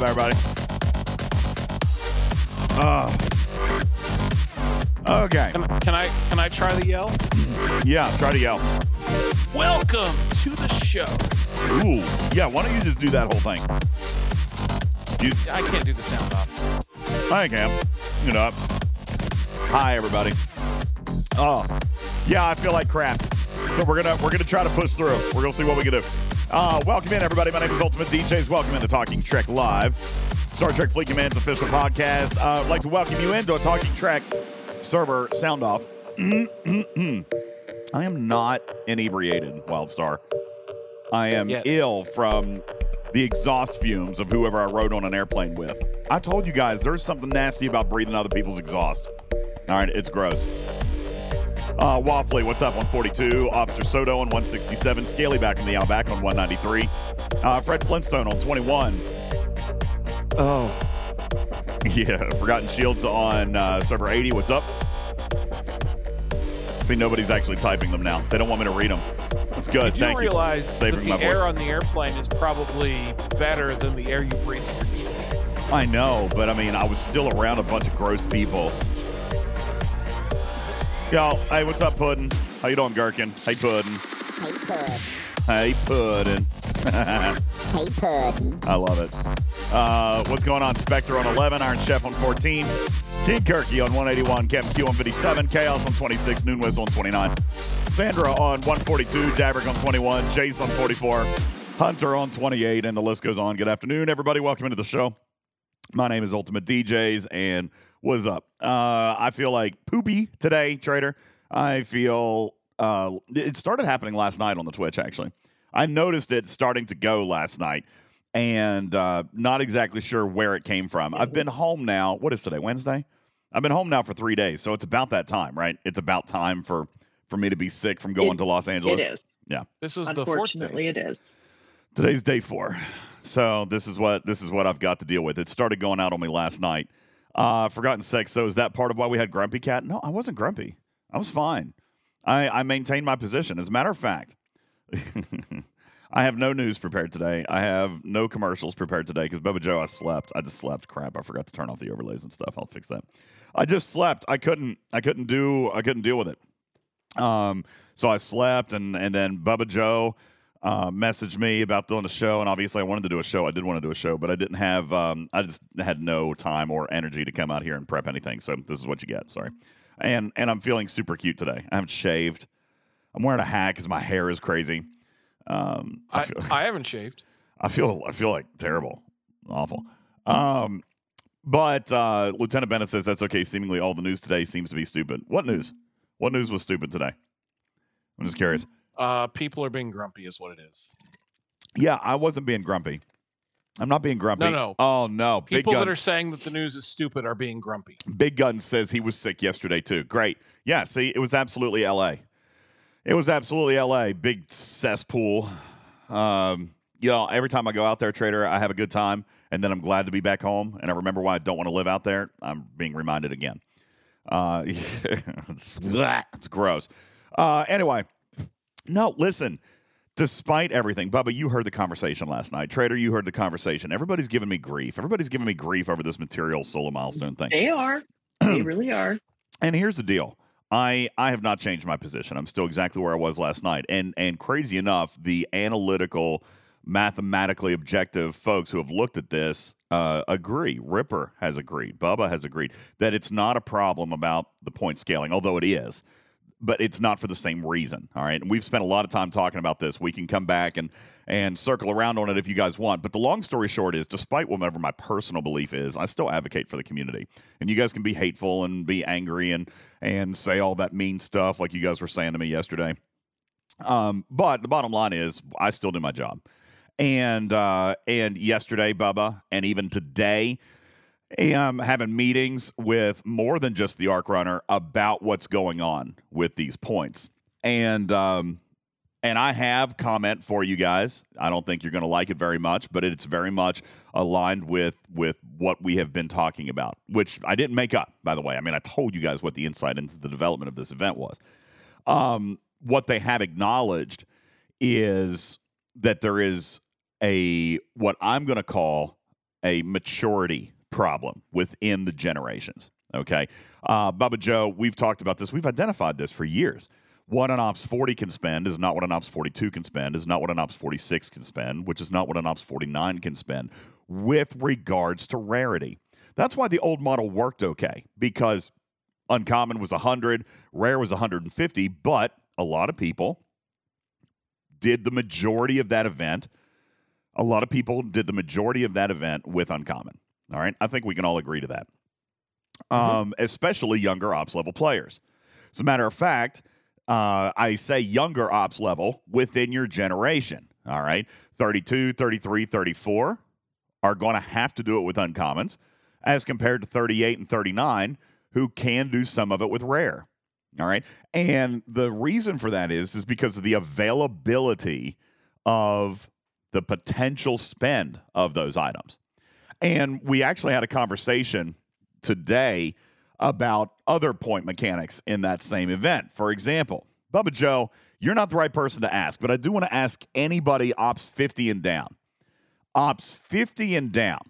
yo, yo. What's up, everybody? Uh, okay. Can, can I can I try the yell? Yeah, try to yell. Welcome to the show. Ooh. Yeah, why don't you just do that whole thing? You, I can't do the sound off. I can. You know. Hi, everybody. Oh, yeah, I feel like crap. So we're gonna we're gonna try to push through. We're gonna see what we can do. Uh, welcome in, everybody. My name is Ultimate DJs. Welcome into Talking Trek Live, Star Trek Fleet Command's official podcast. Uh, I'd like to welcome you into a Talking Trek server sound off. I am not inebriated, Wildstar. I am ill from the exhaust fumes of whoever I rode on an airplane with. I told you guys there's something nasty about breathing other people's exhaust. All right, it's gross. Uh, Waffly, what's up? 142. Officer Soto on 167. Scaly back in the Outback on 193. Uh, Fred Flintstone on 21. Oh. Yeah, Forgotten Shields on uh, server 80. What's up? See, nobody's actually typing them now. They don't want me to read them. That's good. You do Thank realize you. Saving that my the air voice. on the airplane is probably better than the air you breathe in your. I know, but I mean, I was still around a bunch of gross people. Yo, hey, what's up, Puddin? How you doing, Gherkin? Hey, Puddin. Hey, Pud. Hey, Puddin. Hey, Pud. I love it. Uh, what's going on? Spectre on 11, Iron Chef on 14, King Kirky on 181, Captain Q on 57, Chaos on 26, Noon Whistle on 29, Sandra on 142, Daverick on 21, Jace on 44, Hunter on 28, and the list goes on. Good afternoon, everybody. Welcome into the show. My name is Ultimate DJs, and what's up? Uh, I feel like poopy today, Trader. I feel uh, it started happening last night on the Twitch, actually. I noticed it starting to go last night, and uh, not exactly sure where it came from. I've been home now. What is today? Wednesday? I've been home now for three days, so it's about that time, right? It's about time for for me to be sick from going It- to Los Angeles. It is. Yeah. This is the fourth Unfortunately, day. it is. Today's day four, so this is what this is what I've got to deal with. It started going out on me last night. Uh, Forgotten sex. So is that part of why we had Grumpy Cat? No, I wasn't grumpy. I was fine. I, I maintained my position. As a matter of fact, I have no news prepared today. I have no commercials prepared today because Bubba Joe, I slept. I just slept. Crap, I forgot to turn off the overlays and stuff. I'll fix that. I just slept. I couldn't. I couldn't do. I couldn't deal with it. Um, so I slept, and and then Bubba Joe uh, messaged me about doing a show, and obviously I wanted to do a show. I did want to do a show, but I didn't have. Um, I just had no time or energy to come out here and prep anything. So this is what you get. Sorry, and and I'm feeling super cute today. I haven't shaved. I'm wearing a hat because my hair is crazy. Um, I I, feel, I haven't shaved. I feel I feel like terrible, awful. Um, but uh, Lieutenant Bennett says that's okay. Seemingly all the news today seems to be stupid. What news? What news was stupid today? I'm just curious. Uh, people are being grumpy, is what it is. Yeah, I wasn't being grumpy. I'm not being grumpy. No, no. Oh no, Big People that are saying that the news is stupid are being grumpy. Big Gun says he was sick yesterday too. Great. Yeah. See, it was absolutely L.A. It was absolutely L.A. Big cesspool. Um, you know, every time I go out there, Trader, I have a good time, and then I'm glad to be back home, and I remember why I don't want to live out there. I'm being reminded again. Uh, it's, it's gross. Uh, anyway, no, listen. Despite everything, Bubba, you heard the conversation last night. Trader, you heard the conversation. Everybody's giving me grief. Everybody's giving me grief over this material solo milestone thing. They are. they really are. And here's the deal. I I have not changed my position. I'm still exactly where I was last night. And and crazy enough, the analytical, mathematically objective folks who have looked at this uh, agree. Ripper has agreed. Bubba has agreed that it's not a problem about the point scaling, although it is. But it's not for the same reason. All right. And we've spent a lot of time talking about this. We can come back and and circle around on it if you guys want. But the long story short is, despite whatever my personal belief is, I still advocate for the community. And you guys can be hateful and be angry and and say all that mean stuff like you guys were saying to me yesterday. Um, but the bottom line is, I still do my job. And uh, and yesterday, Bubba, and even today, am having meetings with more than just the arc runner about what's going on with these points. And um, and I have comment for you guys. I don't think you're going to like it very much, but it's very much aligned with with what we have been talking about, which I didn't make up, by the way. I mean, I told you guys what the insight into the development of this event was. Um, what they have acknowledged is that there is a what I'm going to call a maturity problem within the generations. Okay, uh, Bubba Joe, we've talked about this. We've identified this for years. What an Ops 40 can spend is not what an Ops 42 can spend, is not what an Ops 46 can spend, which is not what an Ops 49 can spend with regards to rarity. That's why the old model worked okay because uncommon was 100, rare was 150, but a lot of people did the majority of that event. A lot of people did the majority of that event with uncommon. All right. I think we can all agree to that, um, especially younger ops level players. As a matter of fact, uh, I say younger ops level within your generation. All right. 32, 33, 34 are going to have to do it with uncommons as compared to 38 and 39 who can do some of it with rare. All right. And the reason for that is is because of the availability of the potential spend of those items. And we actually had a conversation today about other point mechanics in that same event. For example, Bubba Joe, you're not the right person to ask, but I do want to ask anybody ops 50 and down. Ops 50 and down.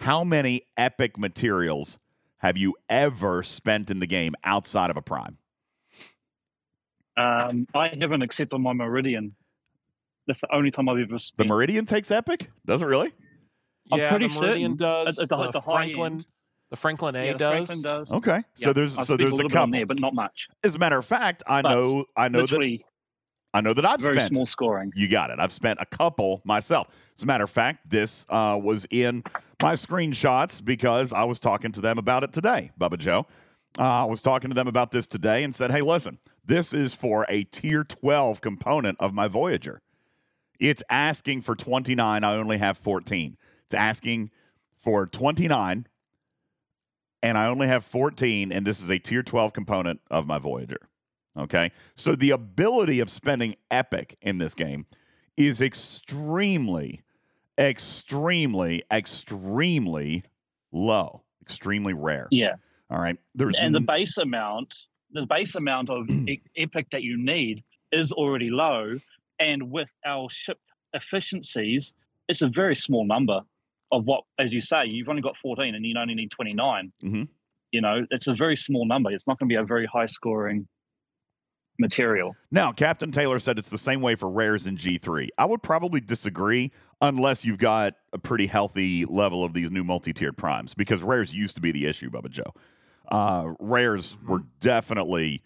How many epic materials have you ever spent in the game outside of a prime? Um, I haven't except on my Meridian. That's the only time I've ever spent. The. Meridian takes epic? Does it really? I'm yeah, pretty the Meridian certain does. at the- the, the Franklin, end. the Franklin A yeah, does. Franklin does. Okay. so there's I've so there's a little bit on couple. there, but not much. As a matter of fact, I But know I know that I know that I've very spent small scoring. You got it. I've spent a couple myself. As a matter of fact, this uh, was in my screenshots because I was talking to them about it today, Bubba Joe. Uh, I was talking to them about this today and said, hey, listen, this is for a tier 12 component of my Voyager. It's asking for 29. I only have 14. It's asking for 29, and I only have 14, and this is a tier 12 component of my Voyager. Okay. So the ability of spending epic in this game is extremely, extremely, extremely low, extremely rare. Yeah, All right. There's and the base amount, the base amount of epic that you need is already low, and with our ship efficiencies, it's a very small number of what, as you say, you've only got 14 and you only need 29. Mhm. You know, it's a very small number. It's not going to be a very high scoring material. now, Captain Taylor said it's the same way for rares in G3. I would probably disagree unless you've got a pretty healthy level of these new multi tiered primes because rares used to be the issue, Bubba Joe. Uh, rares were definitely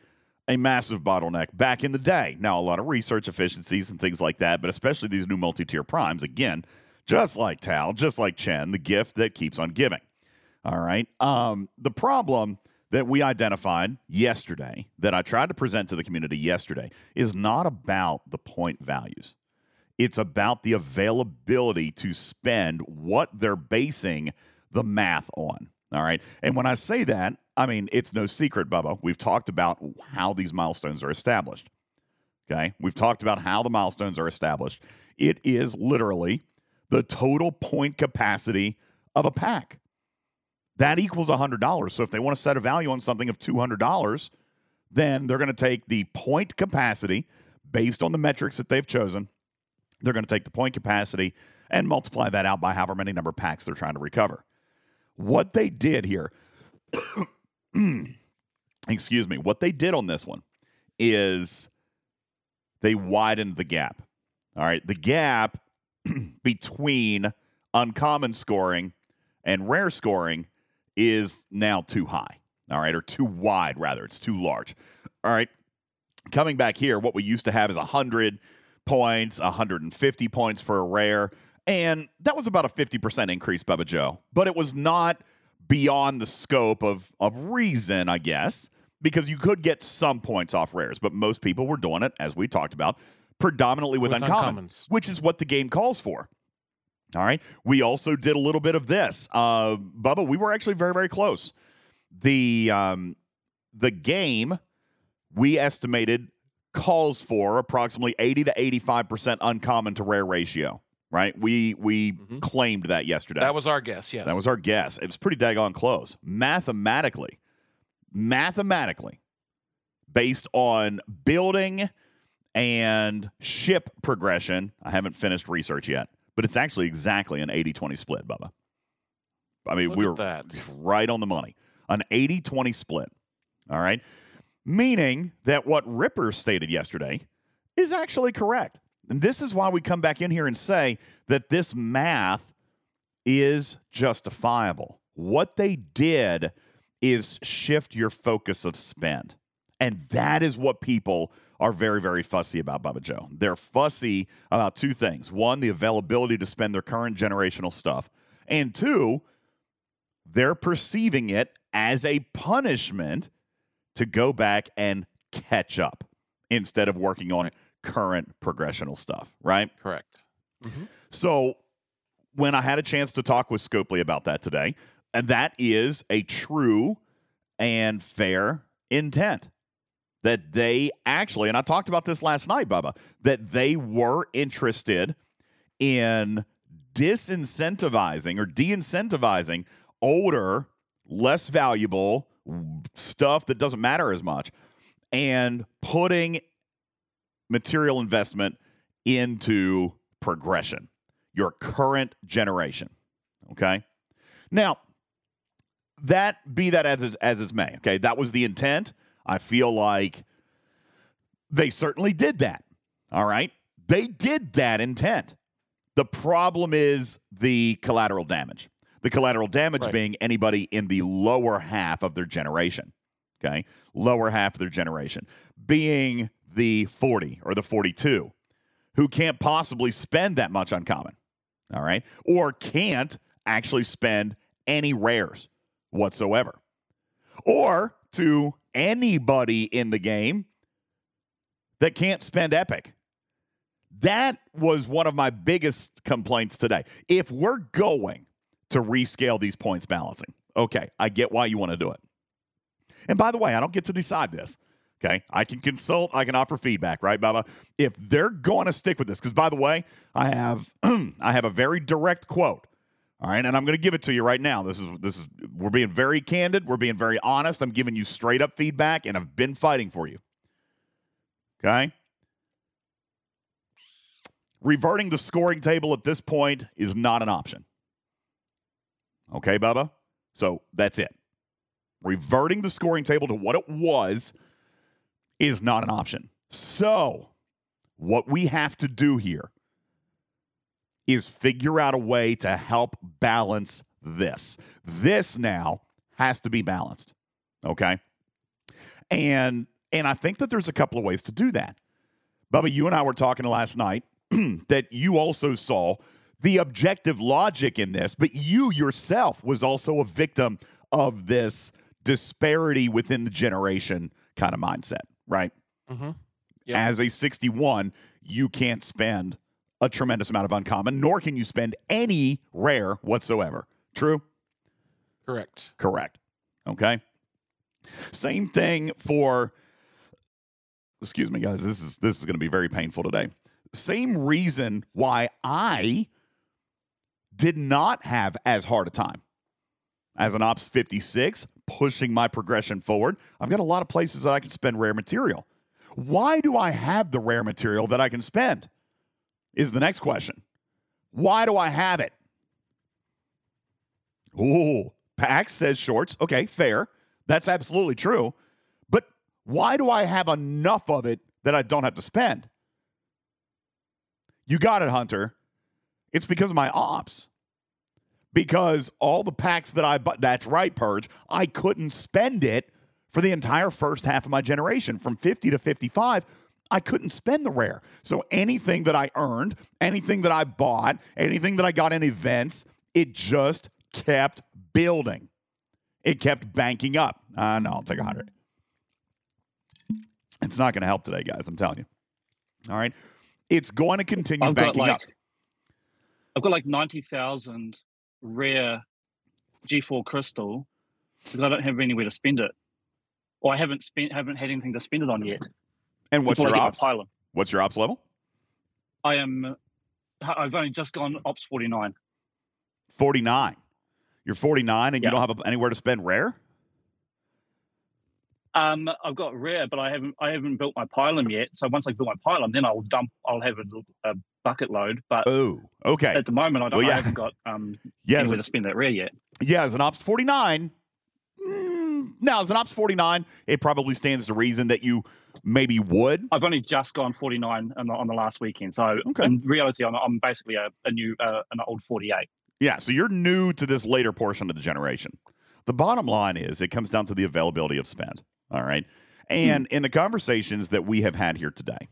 a massive bottleneck back in the day. Now, a lot of research efficiencies and things like that, but especially these new multi tier primes, again, just like Tal, just like Chen, the gift that keeps on giving. All right. Um, the problem that we identified yesterday, that I tried to present to the community yesterday, is not about the point values. It's about the availability to spend what they're basing the math on. All right. And when I say that, I mean, it's no secret, Bubba. We've talked about how these milestones are established. Okay. We've talked about how the milestones are established. It is literally the total point capacity of a pack. That equals $100. So if they want to set a value on something of $200, then they're going to take the point capacity based on the metrics that they've chosen. They're going to take the point capacity and multiply that out by however many number of packs they're trying to recover. What they did here, excuse me, what they did on this one is they widened the gap. All right. The gap between uncommon scoring and rare scoring is now too high. All right. Or too wide, rather. It's too large. All right. Coming back here, what we used to have is 100 points, 150 points for a rare. And that was about a 50% increase, Bubba Joe. But it was not beyond the scope of, of reason, I guess, because you could get some points off rares. But most people were doing it, as we talked about, predominantly with, With uncommon, uncommons. which is what the game calls for. All right. We also did a little bit of this. Uh, Bubba, we were actually very, very close. The um, the game we estimated calls for approximately 80 to 85% uncommon to rare ratio, right? We we Mhm. claimed that yesterday. That was our guess. Yes, That was our guess. It was pretty daggone close. Mathematically, mathematically, based on building and ship progression. I haven't finished research yet, but it's actually exactly an 80 20 split, Bubba. I mean, Look we were that. right on the money. An 80 20 split. All right. Meaning that what Ripper stated yesterday is actually correct. And this is why we come back in here and say that this math is justifiable. What they did is shift your focus of spend. And that is what people are very, very fussy about, Bubba Joe. They're fussy about two things one, the availability to spend their current generational stuff, and two, they're perceiving it as a punishment to go back and catch up instead of working on current progressional stuff, right? Correct. Mm-hmm. So when I had a chance to talk with Scopely about that today, and that is a true and fair intent. That they actually, and I talked about this last night, Bubba, that they were interested in disincentivizing or de incentivizing older, less valuable stuff that doesn't matter as much and putting material investment into progression, your current generation. Okay. Now, that be that as as is may. Okay, that was the intent. I feel like they certainly did that. All right, they did that intent. The problem is the collateral damage. The collateral damage Right. being anybody in the lower half of their generation. Okay, lower half of their generation being the 40 or the 42 who can't possibly spend that much on common. All right. Or can't actually spend any rares whatsoever. Or to anybody in the game that can't spend epic. That was one of my biggest complaints today. If we're going to rescale these points balancing, okay, I get why you want to do it. And by the way, I don't get to decide this. Okay. I can consult, I can offer feedback, right, Bubba? If they're going to stick with this, because by the way, I have I have a very direct quote. All right, and I'm going to give it to you right now. This is this is we're being very candid, we're being very honest. I'm giving you straight up feedback, and I've been fighting for you. Okay. Reverting the scoring table at this point is not an option. Okay, Bubba? So that's it. Reverting the scoring table to what it was is not an option. So, what we have to do here is figure out a way to help balance this. This now has to be balanced. Okay? And and I think that there's a couple of ways to do that. Bubba, you and I were talking last night that you also saw the objective logic in this, but you yourself was also a victim of this disparity within the generation kind of mindset, right? Mm-hmm. Yep. As a 61, you can't spend a tremendous amount of uncommon, nor can you spend any rare whatsoever. True? Correct. Correct. Okay. Same thing for excuse me guys, this is this is going to be very painful today. Same reason why I did not have as hard a time as an ops 56 pushing my progression forward. I've got a lot of places that I can spend rare material. Why do I have the rare material that I can spend? Is the next question. Why do I have it? Oh, Pax says shorts. Okay, fair. That's absolutely true. But why do I have enough of it that I don't have to spend? You got it, Hunter. It's because of my ops. Because all the packs that I bought, that's right, Purge, I couldn't spend it for the entire first half of my generation. From 50 to 55, I couldn't spend the rare. So anything that I earned, anything that I bought, anything that I got in events, it just kept building. It kept banking up. Uh, no, I'll take a 100. It's not going to help today, guys. I'm telling you. All right. It's going to continue I've banking like up. I've got like ninety thousand rare G4 crystal because I don't have anywhere to spend it, or I haven't spent haven't had anything to spend it on yet. And what's your I get my ops? What's your ops level? I am. I've only just gone ops forty nine. 49. You're 49 and Yeah. you don't have a, anywhere to spend rare? Um, I've got rare, but I haven't I haven't built my pylon yet. So once I build my pylon, then I'll dump. I'll have a, a bucket load. But Oh, okay. at the moment, I don't. Well, yeah. I haven't got um Yeah, anywhere an, to spend that rare yet. yeah, as an Ops 49, mm, now as an Ops 49, it probably stands to reason that you maybe would. I've only just gone 49 on the, on the last weekend. So Okay. in reality, I'm, I'm basically a, a new uh, an old 48. Yeah, so you're new to this later portion of the generation. The bottom line is it comes down to the availability of spend. All right. And in the conversations that we have had here today,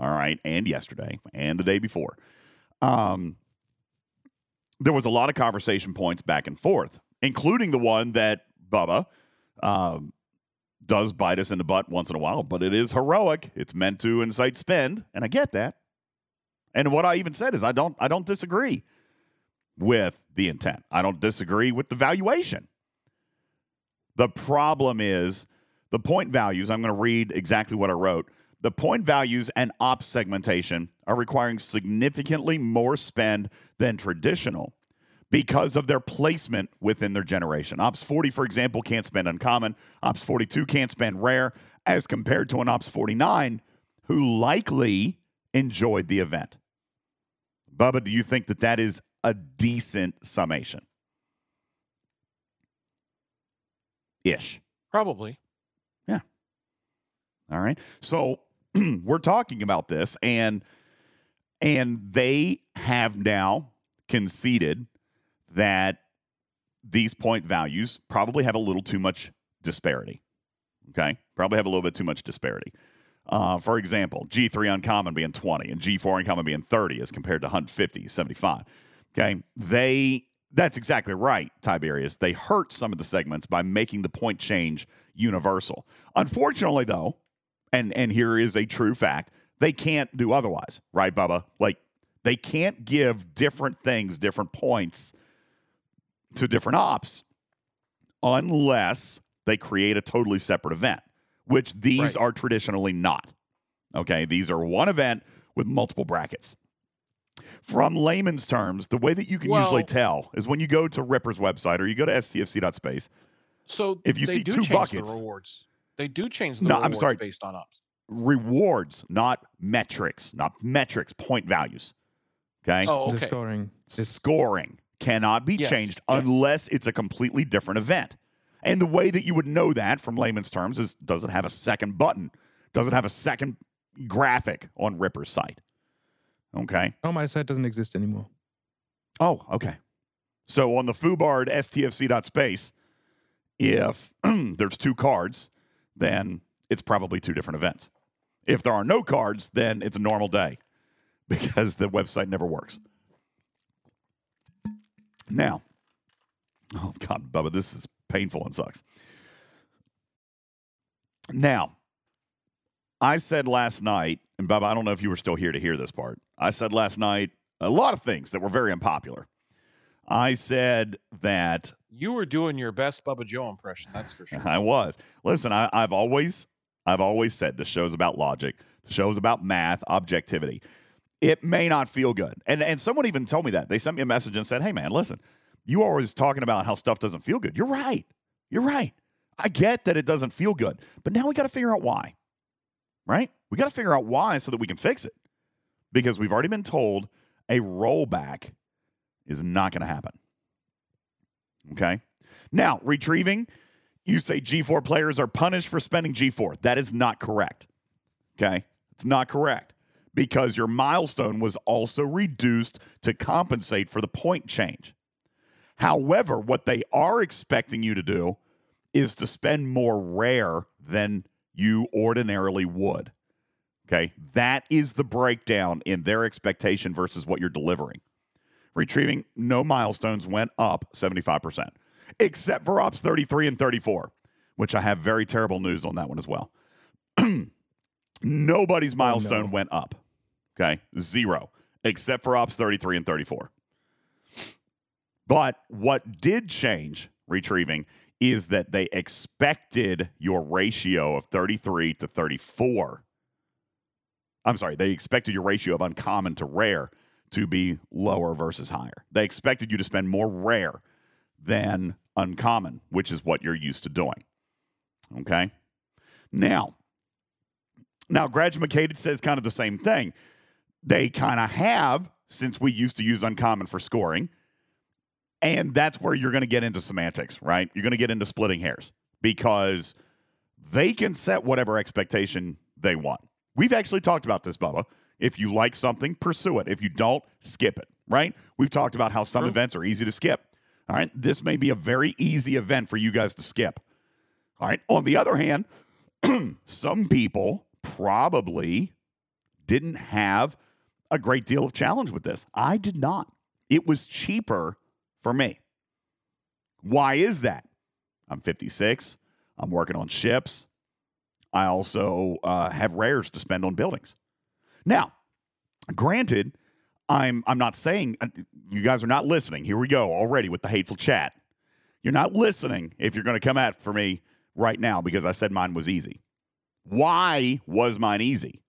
all right, and yesterday and the day before, um, there was a lot of conversation points back and forth, including the one that Bubba um, does bite us in the butt once in a while, but it is heroic. It's meant to incite spend, and I get that. And what I even said is I don't I don't disagree with the intent. I don't disagree with the valuation. The problem is the point values. I'm going to read exactly what I wrote. The point values and ops segmentation are requiring significantly more spend than traditional because of their placement within their generation. Ops 40, for example, can't spend uncommon. Ops 42 can't spend rare, as compared to an Ops 49 who likely enjoyed the event. Bubba, do you think that that is a decent summation? Ish. Probably. Yeah. All right. So we're talking about this, and and they have now conceded that these point values probably have a little too much disparity. Okay, probably have a little bit too much disparity. Uh, for example, G3 uncommon being 20 and G4 uncommon being 30 as compared to Hunt 50, 75. Okay, they that's exactly right, Tiberius. They hurt some of the segments by making the point change universal. Unfortunately, though, and and here is a true fact, they can't do otherwise, right, Bubba? Like they can't give different things different points to different ops unless they create a totally separate event, which these Right. are traditionally not. Okay, these are one event with multiple brackets. From layman's terms, the way that you can usually tell is when you go to Ripper's website or you go to stfc.space, So If you they see do two change buckets- the rewards. They do change the No, I'm sorry. based on ops. rewards, not metrics, not metrics, point values. Okay. Oh, The okay. scoring. It's, Scoring cannot be Yes, changed yes. unless it's a completely different event. And the way that you would know that from layman's terms is does it have a second button? Does it have a second graphic on Ripper's site? Okay. oh, my site doesn't exist anymore. Oh, okay. So on the Fubard STFC.space, if there's two cards, then it's probably two different events. If there are no cards, then it's a normal day because the website never works. Now, oh God, Bubba, this is painful and sucks. Now, I said last night, and Bubba, I don't know if you were still here to hear this part. I said last night a lot of things that were very unpopular. I said that You were doing your best Bubba Joe impression, that's for sure. I was. Listen, I, I've always, I've always said the show's about logic. The show's about math, objectivity. It may not feel good, and and someone even told me that they sent me a message and said, "Hey, man, listen, you always talking about how stuff doesn't feel good. You're right. You're right. I get that it doesn't feel good, but now we got to figure out why. Right? We got to figure out why so that we can fix it, because we've already been told a rollback is not going to happen. Okay. Now, retrieving, you say G4 players are punished for spending G4. That is not correct. Okay. It's not correct because your milestone was also reduced to compensate for the point change. However, what they are expecting you to do is to spend more rare than you ordinarily would. Okay. That is the breakdown in their expectation versus what you're delivering. Retrieving no milestones went up 75%, except for Ops 33 and 34, which I have very terrible news on that one as well. Nobody's milestone oh, no. went up. Okay. Zero, except for Ops 33 and 34. But what did change retrieving is that they expected your ratio of 33 to 34. I'm sorry, they expected your ratio of uncommon to rare to be lower versus higher. They expected you to spend more rare than uncommon, which is what you're used to doing. Okay? Now, now, Gradumacated says kind of the same thing. They kind of have since we used to use uncommon for scoring. And that's where you're going to get into semantics, right? You're going to get into splitting hairs because they can set whatever expectation they want. We've actually talked about this, Bubba. If you like something, pursue it. If you don't, skip it, right? We've talked about how some True. events are easy to skip. All right. This may be a very easy event for you guys to skip. All right. On the other hand, some people probably didn't have a great deal of challenge with this. I did not. It was cheaper for me. Why is that? I'm 56. I'm working on ships. I also uh, have rares to spend on buildings. Now, granted, I'm I'm not saying uh, you guys are not listening. Here we go already with the hateful chat. You're not listening if you're going to come at for me right now because I said mine was easy. Why was mine easy?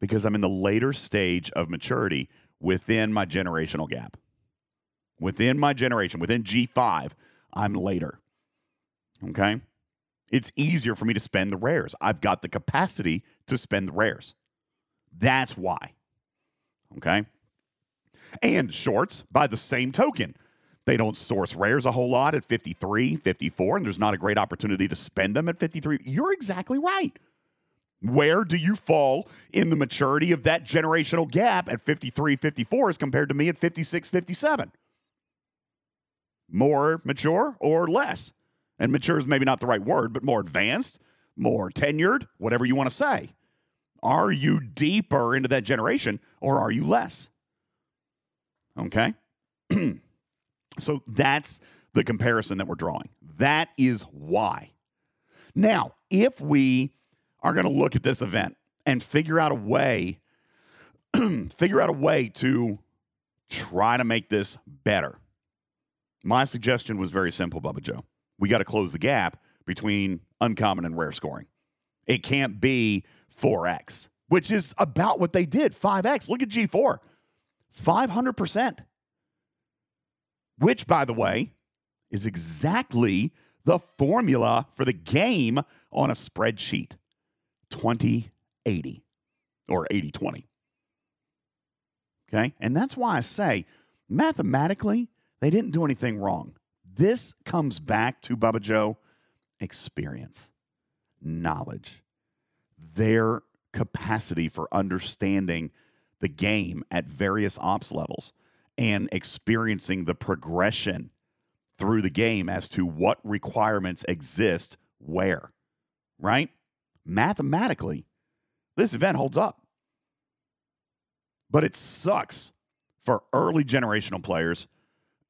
Because I'm in the later stage of maturity within my generational gap. Within my generation, within G5, I'm later. Okay? It's easier for me to spend the rares. I've got the capacity to spend the rares. That's why. Okay? And shorts, by the same token, they don't source rares a whole lot at 53, 54, and there's not a great opportunity to spend them at 53. You're exactly right. Where do you fall in the maturity of that generational gap at 53, 54 as compared to me at 56, 57? More mature or less? And mature is maybe not the right word, but more advanced, more tenured, whatever you want to say. Are you deeper into that generation or are you less? Okay. so that's the comparison that we're drawing. That is why. Now, if we are going to look at this event and figure out a way, figure out a way to try to make this better. My suggestion was very simple, Bubba Joe. We got to close the gap between uncommon and rare scoring. It can't be 4x, which is about what they did 5x. Look at G4, 500%. Which, by the way, is exactly the formula for the game on a spreadsheet 2080 or 80 20. Okay. And that's why I say mathematically, they didn't do anything wrong. This comes back to Bubba Joe experience, knowledge, their capacity for understanding the game at various ops levels and experiencing the progression through the game as to what requirements exist where, right? Mathematically, this event holds up. But it sucks for early generational players,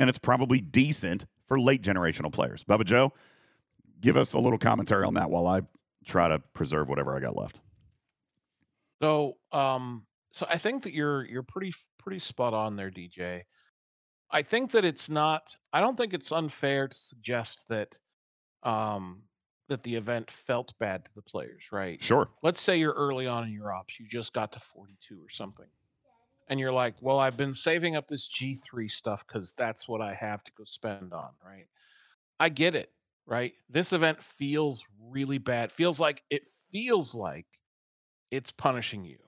and it's probably decent for late generational players. Bubba Joe, give us a little commentary on that while I try to preserve whatever I got left. So, um, so I think that you're you're pretty pretty spot on there, DJ. I think that it's not. I don't think it's unfair to suggest that, um, that the event felt bad to the players, right? Sure. Let's say you're early on in your ops, you just got to 42 or something, and you're like, "Well, I've been saving up this G3 stuff because that's what I have to go spend on." Right? I get it. Right? This event feels really bad. Feels like it feels like it's punishing you.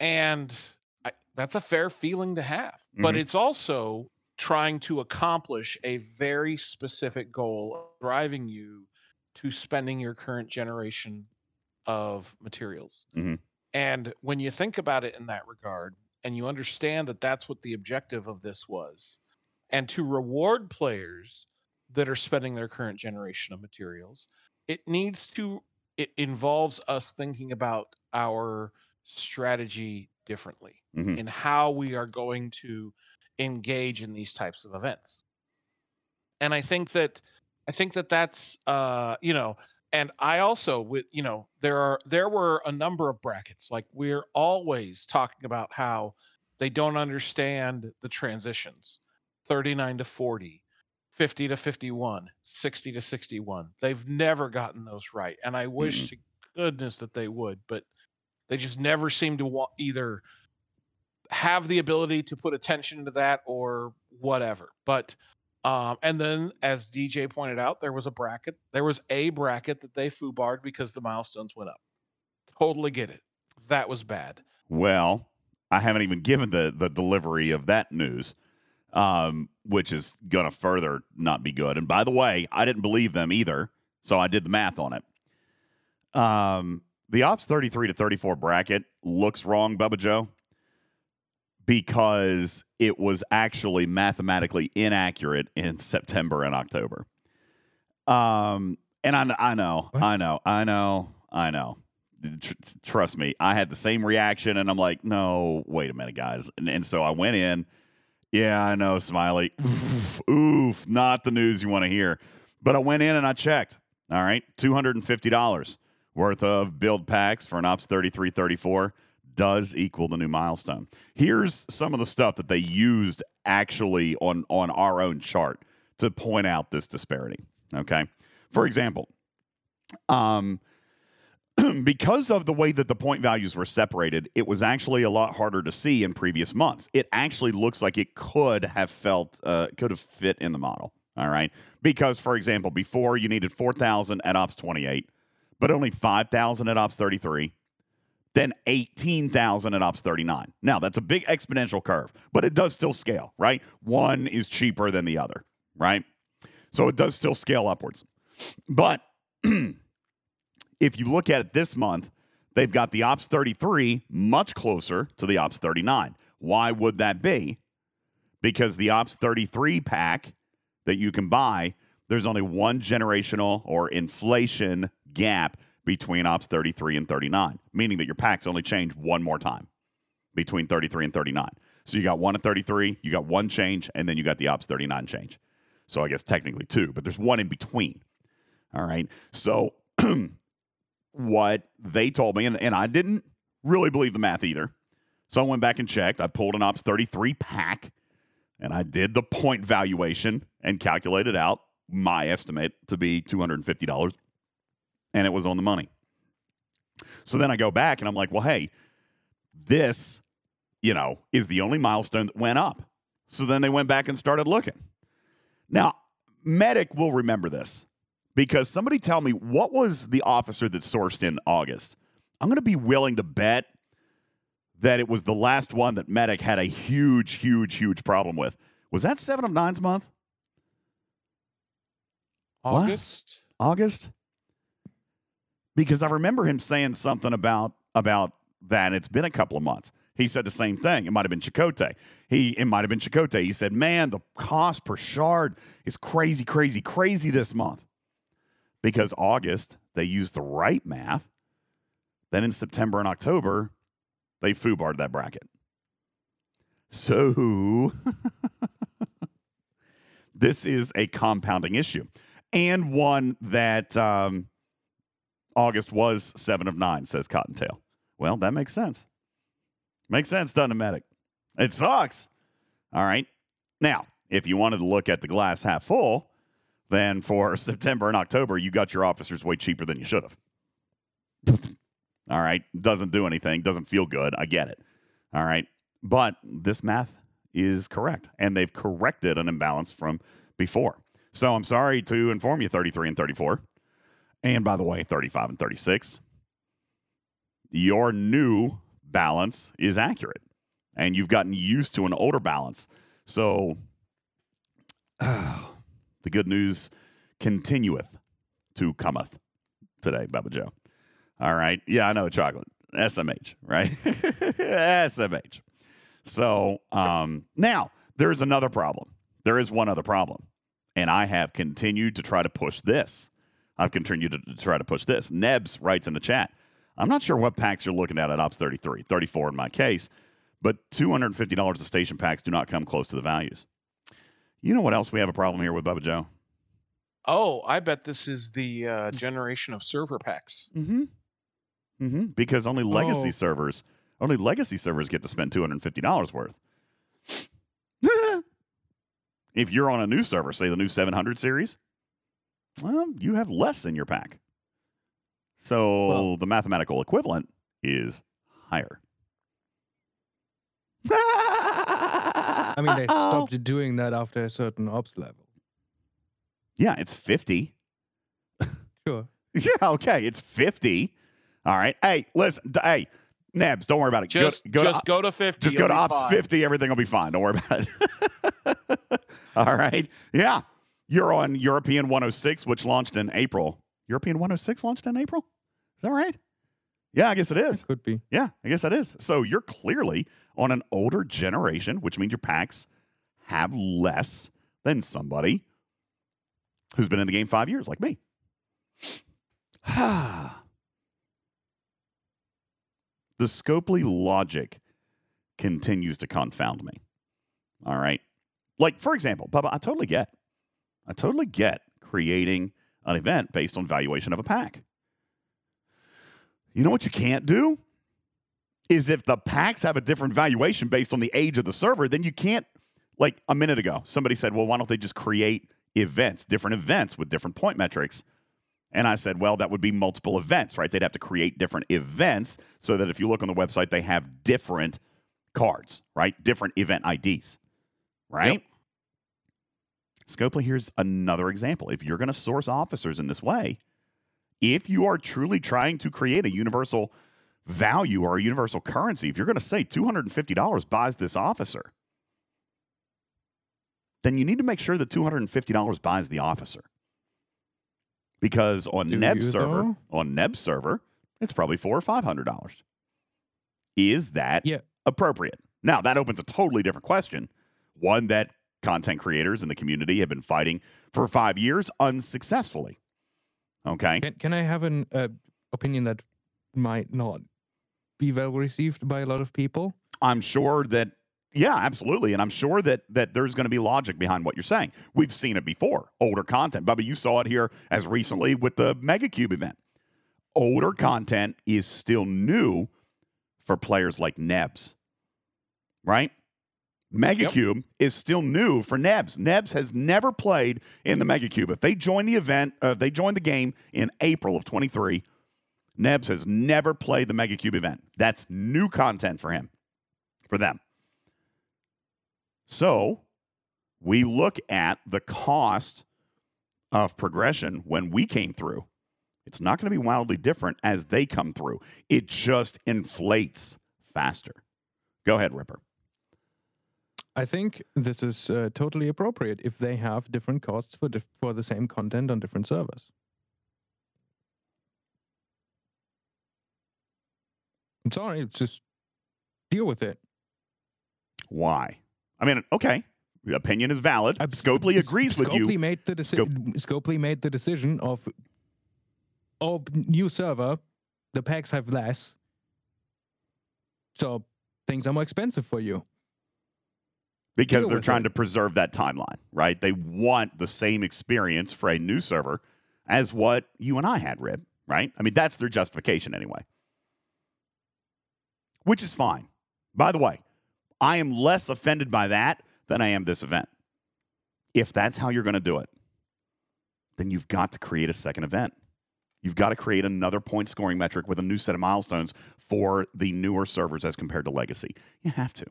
And I, that's a fair feeling to have. But Mhm. it's also trying to accomplish a very specific goal of driving you to spending your current generation of materials. Mhm. And when you think about it in that regard, and you understand that that's what the objective of this was, and to reward players that are spending their current generation of materials, it needs to it involves us thinking about our strategy differently Mhm. in how we are going to engage in these types of events and i think that i think that that's uh you know and i also with you know there are there were a number of brackets like we're always talking about how they don't understand the transitions. 39 to 40 50 to 51 60 to 61 they've never gotten those right and i wish to goodness that they would but they just never seem to want either have the ability to put attention to that or whatever but Um, and then, as DJ pointed out, there was a bracket. There was a bracket that they foobarred because the milestones went up. Totally get it. That was bad. Well, I haven't even given the the delivery of that news, um, which is gonna further not be good. And by the way, I didn't believe them either, so I did the math on it. Um, the ops thirty three to thirty four bracket looks wrong, Bubba Joe, because it was actually mathematically inaccurate in September and October. Um, and I, I know, What? I know, I know, I know. Tr- trust me, I had the same reaction, and I'm like, no, wait a minute, guys. And, and so I went in. Yeah, I know, Smiley. Oof, oof, not the news you want to hear. But I went in and I checked. All right, two hundred and fifty dollars worth of build packs for an Ops thirty three thirty four does equal the new milestone. Here's some of the stuff that they used actually on on our own chart to point out this disparity. Okay, for example, um, because of the way that the point values were separated, it was actually a lot harder to see in previous months. It actually looks like it could have felt uh, could have fit in the model. All right, because for example, before you needed four thousand at ops twenty eight, but only five thousand at ops thirty three. Then 18,000 at Ops 39. Now, that's a big exponential curve, but it does still scale, right? One is cheaper than the other, right? So it does still scale upwards. But if you look at it this month, they've got the Ops 33 much closer to the Ops 39. Why would that be? Because the Ops 33 pack that you can buy, there's only one generational or inflation gap between Ops 33 and 39, meaning that your packs only change one more time between 33 and 39. So you got one at 33, you got one change, and then you got the Ops 39 change. So I guess technically two, but there's one in between. All right. So what they told me, and, and I didn't really believe the math either. So I went back and checked. I pulled an Ops 33 pack and I did the point valuation and calculated out my estimate to be $250 and it was on the money. So then I go back and I'm like, well, hey, this, you know, is the only milestone that went up. So then they went back and started looking. Now, Medic will remember this because somebody tell me what was the officer that sourced in August? I'm going to be willing to bet that it was the last one that Medic had a huge, huge, huge problem with. Was that seven of nines month? What? August. Because I remember him saying something about about that. It's been a couple of months. He said the same thing. It might have been Chakotay. He it might have been Chakotay. He said, "Man, the cost per shard is crazy, crazy, crazy this month." Because August they used the right math. Then in September and October, they foobarred that bracket. So this is a compounding issue, and one that um, August was seven of nine, says Cottontail. Well, that makes sense. Makes sense, doesn't it, Medic? It sucks. All right. Now, if you wanted to look at the glass half full, then for September and October, you got your officers way cheaper than you should have. All right. Doesn't do anything. Doesn't feel good. I get it. All right. But this math is correct. And they've corrected an imbalance from before. So I'm sorry to inform you 33 and 34. And by the way, 35 and 36. Your new balance is accurate. And you've gotten used to an older balance. So the good news continueth to cometh today, Bubba Joe. All right. Yeah, I know chocolate. SMH, right? SMH. So um, now there's another problem. There is one other problem. And I have continued to try to push this. I've continued to, try to push this. Nebs writes in the chat I'm not sure what packs you're looking at at Ops 33, 34 in my case, but $250 of station packs do not come close to the values. You know what else we have a problem here with Bubba Joe? Oh, I bet this is the uh, generation of server packs. Mm-hmm. Mm-hmm. Because only legacy Oh. servers, only legacy servers get to spend two hundred and fifty dollars worth. if you're on a new server, say the new seven hundred series, well, you have less in your pack. So Well- the mathematical equivalent is higher. I mean, they stopped doing that after a certain ops level. Yeah, it's 50. Sure. Yeah, okay, it's 50. All right. Hey, listen, d- hey, Nebs, don't worry about it. Just go, just to, go to 50. just go to Ops fine. 50, everything will be fine. Don't worry about it. All right. Yeah. You're on European 106, which launched in April. European 106 launched in April? Is that right? Yeah, I guess it is. Could be. Yeah, I guess that is. So you're clearly on an older generation, which means your packs have less than somebody who's been in the game five years, like me. the Scopely logic continues to confound me. All right. Like, for example, Bubba, I totally get, I totally get creating an event based on valuation of a pack. You know what you can't do? Is if the packs have a different valuation based on the age of the server, then you can't, like a minute ago, somebody said, well, why don't they just create events, different events with different point metrics? And I said, well, that would be multiple events, right? They'd have to create different events so that if you look on the website, they have different cards, right? Different event IDs, right? Scopely, here's another example. If you're going to source officers in this way, if you are truly trying to create a universal value or a universal currency, if you're going to say $250 buys this officer, then you need to make sure that $250 buys the officer. Because on Do Neb server, though? on Neb server, it's probably four or five hundred dollars. Is that Yeah. appropriate? Now that opens a totally different question, one that content creators in the community have been fighting for five years unsuccessfully. Okay. Can, can I have an uh, opinion that might not be well received by a lot of people? I'm sure that yeah, absolutely, and I'm sure that that there's going to be logic behind what you're saying. We've seen it before. Older content, Bubba, you saw it here as recently with the Mega Cube event. Older content is still new for players like Nebs, right? Mega Yep. Cube is still new for Nebs. Nebs has never played in the Mega Cube. If they join the event, uh, if they join the game in April of 23, Nebs has never played the Mega Cube event. That's new content for him, for them. So we look at the cost of progression when we came through. It's not going to be wildly different as they come through. It just inflates faster. Go ahead, Ripper. I think this is uh, totally appropriate if they have different costs for dif- for the same content on different servers. I'm sorry, it's just deal with it. Why? I mean, okay, your opinion is valid. I- Scopely agrees with Scopely you. Made the deci- Scopely made the decision of, oh, new server, the packs have less, so things are more expensive for you. Because they're trying it. to preserve that timeline, right? They want the same experience for a new server as what you and I had, Rib, right? I mean, that's their justification anyway, which is fine. By the way, I am less offended by that than I am this event. If that's how you're going to do it, then you've got to create a second event. You've got to create another point scoring metric with a new set of milestones for the newer servers as compared to legacy. You have to.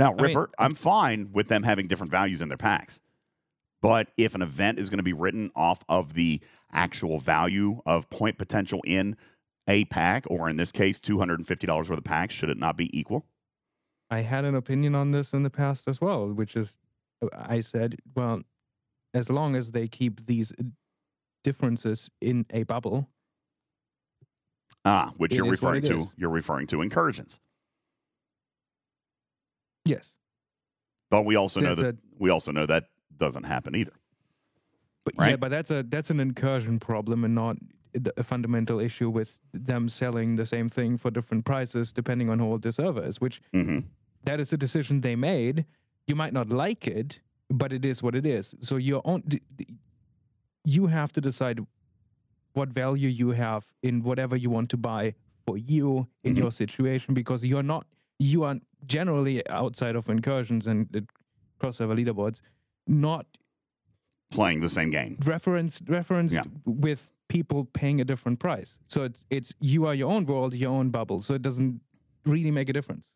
Now, I mean- Ripper, I'm fine with them having different values in their packs. But if an event is going to be written off of the actual value of point potential in a pack, or in this case, $250 worth of packs, should it not be equal? I had an opinion on this in the past as well, which is I said, well, as long as they keep these differences in a bubble, Ah, which you're referring to. is. You're referring to incursions. Yes. But we also know That's that we also know that doesn't happen either. But yeah, but that's a that's an incursion problem and not a fundamental issue with them selling the same thing for different prices depending on how old the server is, which hmm that is a decision they made. You might not like it, but it is what it is. So your own, you have to decide what value you have in whatever you want to buy for you in Mhm. your situation, because you're not, you are generally outside of incursions and crossover leaderboards, not Playing the same game. referenced referenced Yeah. with people paying a different price. So it's it's you are your own world, your own bubble. So it doesn't really make a difference.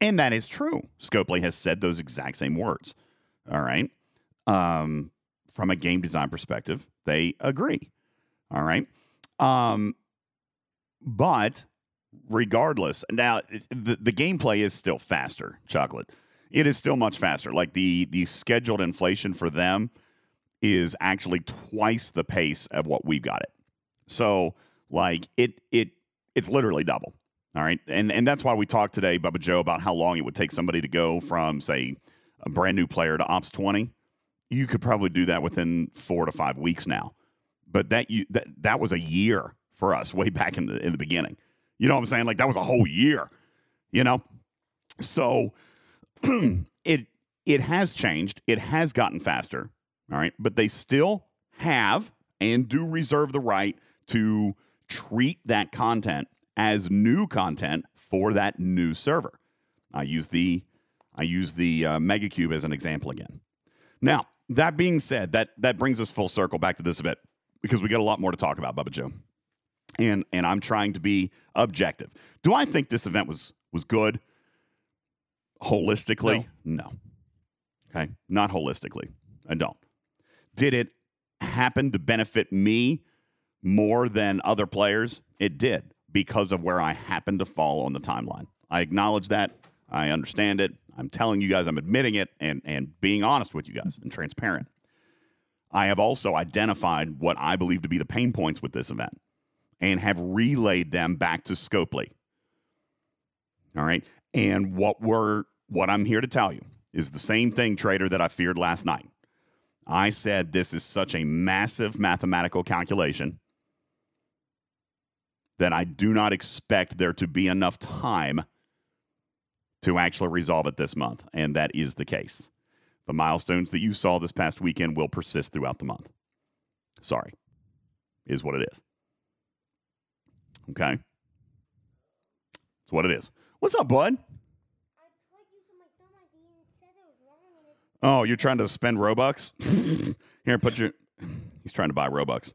And that is true. Scopely has said those exact same words. All right. Um, from a game design perspective, they agree. All right. Um, but regardless, now the, the gameplay is still faster, chocolate. It is still much faster. Like the the scheduled inflation for them is actually twice the pace of what we've got it. So like it it it's literally double. All right. And and that's why we talked today, Bubba Joe, about how long it would take somebody to go from, say, a brand new player to Ops 20. You could probably do that within four to five weeks now. But that you that that was a year for us way back in the in the beginning. You know what I'm saying? Like that was a whole year. You know? So it it has changed. It has gotten faster. All right. But they still have and do reserve the right to treat that content as new content for that new server. I use the I use the uh, Megacube as an example again. Now, that being said, that that brings us full circle back to this event because we got a lot more to talk about, Bubba Joe. And and I'm trying to be objective. Do I think this event was was good holistically? No. Okay, not holistically. I don't. Did it happen to benefit me more than other players? It did because of where I happened to fall on the timeline. I acknowledge that. I understand it. I'm telling you guys, I'm admitting it and, and being honest with you guys and transparent. I have also identified what I believe to be the pain points with this event and have relayed them back to Scopely. All right. And what we're what I'm here to tell you is the same thing, trader, that I feared last night. I said this is such a massive mathematical calculation that I do not expect there to be enough time to actually resolve it this month. And that is the case. The milestones that you saw this past weekend will persist throughout the month. Sorry, is what it is. Okay. That's what it is. What's up, bud? Oh, you're trying to spend Robux? Here, put your. He's trying to buy Robux.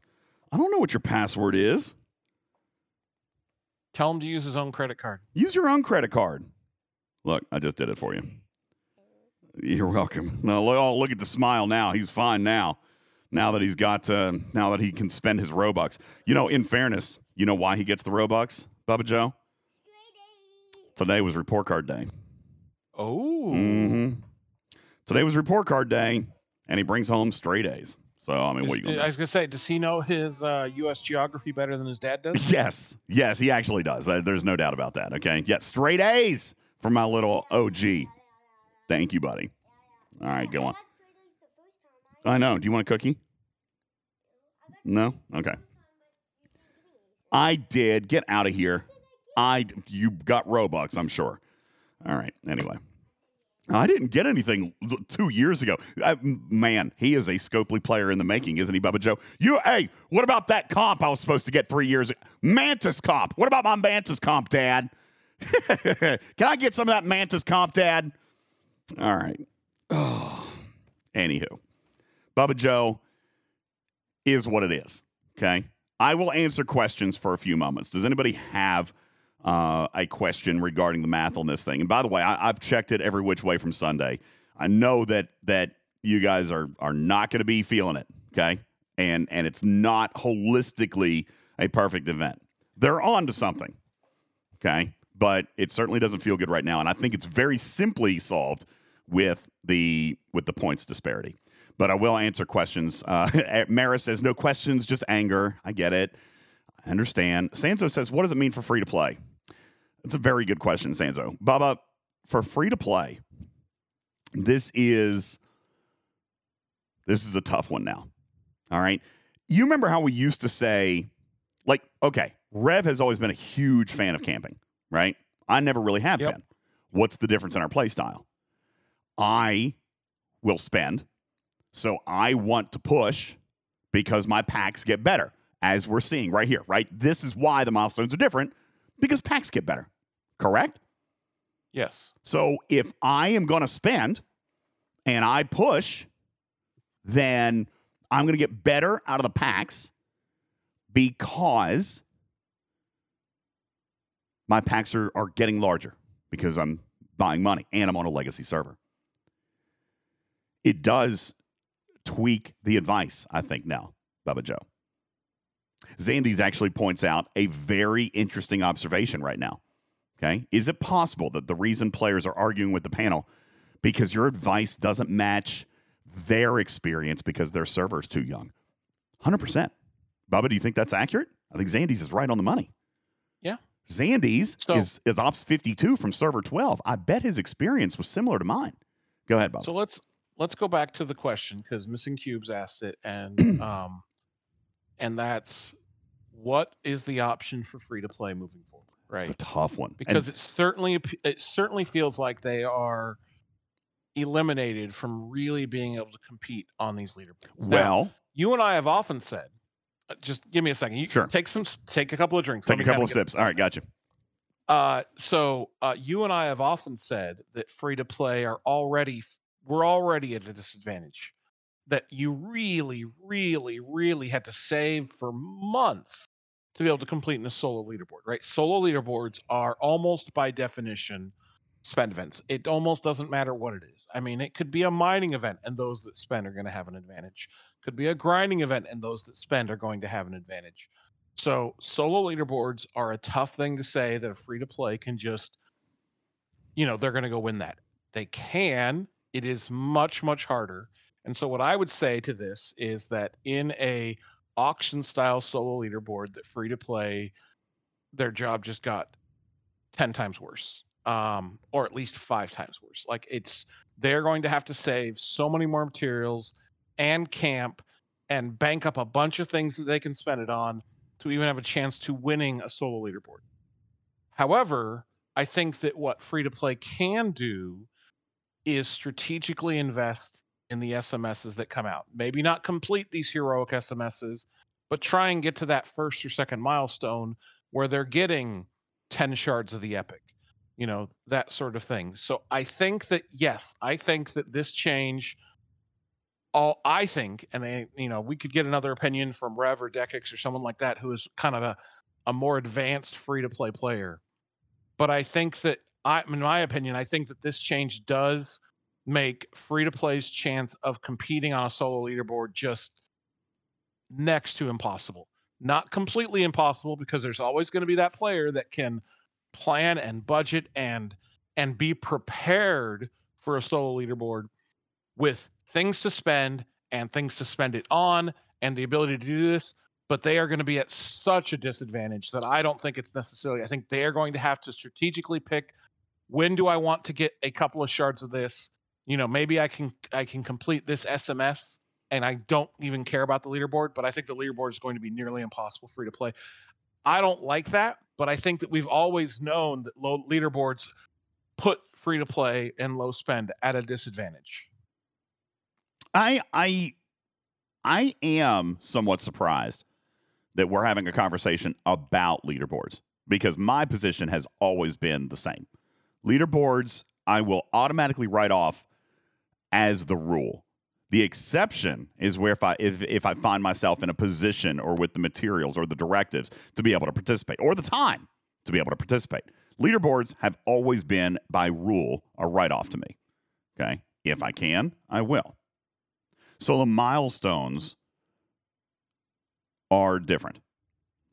I don't know what your password is. Tell him to use his own credit card. Use your own credit card. Look, I just did it for you. You're welcome. No, look, oh, look at the smile now. He's fine now. Now that he's got, uh, now that he can spend his Robux. You know, in fairness, you know why he gets the Robux, Bubba Joe? Today was report card day. Oh. hmm Today was report card day, and he brings home straight A's. So I mean, what are you Is- going I was gonna say, does he know his uh, U.S. geography better than his dad does? Yes, yes, he actually does. Uh, There's no doubt about that. Okay, yeah, straight A's for my little OG. Thank you, buddy. All right, go on. I know. Do you want a cookie? No. Okay. I did. Get out of here. I you got Robux, I'm sure. All right. Anyway. I didn't get anything two years ago. M- man, he is a Scopely player in the making, isn't he, Bubba Joe? You, hey, what about that comp I was supposed to get three years ago? Mantis comp. What about my Mantis comp, Dad? Can I get some of that Mantis comp, Dad? All right. Oh. Anywho, Bubba Joe is what it is. Okay. I will answer questions for a few moments. Does anybody have uh, a question regarding the math on this thing? And by the way, I, I've checked it every which way from Sunday. I know that that you guys are are not going to be feeling it. Okay. And and it's not holistically a perfect event. They're on to something. Okay. But it certainly doesn't feel good right now. And I think it's very simply solved with the with the points disparity. But I will answer questions. Uh, Maris says no questions, just anger. I get it. I understand. Sanzo says, what does it mean for free to play? That's a very good question, Sanzo. Bubba, for free to play, this is this is a tough one now. All right. You remember how we used to say, like, okay, Rev has always been a huge fan of camping, right? I never really have Yep. been. What's the difference in our play style? I will spend. So I want to push because my packs get better, as we're seeing right here, right? This is why the milestones are different because packs get better, correct? Yes. So if I am going to spend and I push, then I'm going to get better out of the packs because my packs are, are getting larger because I'm buying money, and I'm on a legacy server. It does tweak the advice, I think, now, Bubba Joe. Zandy's actually points out a very interesting observation right now. Okay. Is it possible that the reason players are arguing with the panel because your advice doesn't match their experience because their server is too young? 100%. Bubba, do you think that's accurate? I think Zandy's is right on the money. Yeah. Zandy's So- is, is Ops 52 from server 12. I bet his experience was similar to mine. Go ahead, Bubba. So let's let's go back to the question because missing cubes asked it, and um, and that's what is the option for free to play moving forward, right? It's a tough one. And- because it certainly it certainly feels like they are eliminated from really being able to compete on these leaderboards. Now, well, you and I have often said, uh, just give me a second. You Sure. take some, take a couple of drinks. take a couple kinda sips. All right, gotcha. Uh, so uh, you and I have often said that free to play are already we're already at a disadvantage. That you really, really, really had to save for months to be able to complete in a solo leaderboard, right? Solo leaderboards are almost by definition spend events. It almost doesn't matter what it is. I mean, it could be a mining event, and those that spend are going to have an advantage. Could be a grinding event, and those that spend are going to have an advantage. So solo leaderboards are a tough thing to say that a free to play can just, you know, they're going to go win that. They can. It is much much harder. And so what I would say to this is that in a auction style solo leaderboard that free to play, their job just got ten times worse, um, or at least five times worse. Like it's they're going to have to save so many more materials and camp and bank up a bunch of things that they can spend it on to even have a chance to winning a solo leaderboard. However, I think that what free to play can do is strategically invest in the SMSs that come out. Maybe not complete these heroic SMSs, but try and get to that first or second milestone where they're getting 10 shards of the epic, you know, that sort of thing. So I think that, yes, I think that this change all I think, and they, you know, we could get another opinion from Rev or Dekix or someone like that who is kind of a, a more advanced free to play player. But I think that I in my opinion, I think that this change does make free to play's chance of competing on a solo leaderboard just next to impossible. Not completely impossible because there's always going to be that player that can plan and budget and and be prepared for a solo leaderboard with things to spend and things to spend it on and the ability to do this but they are going to be at such a disadvantage that I don't think it's necessarily I think they are going to have to strategically pick when do I want to get a couple of shards of this? You know maybe I can I can complete this SMS and I don't even care about the leaderboard but I think the leaderboard is going to be nearly impossible free to play. I don't like that but I think that we've always known that low leaderboards put free to play and low spend at a disadvantage. I I I am somewhat surprised that we're having a conversation about leaderboards because my position has always been the same. Leaderboards I will automatically write off as the rule. The exception is where if I if, if I find myself in a position or with the materials or the directives to be able to participate or the time to be able to participate. Leaderboards have always been by rule a write off to me. Okay? If I can, I will. So the milestones are different.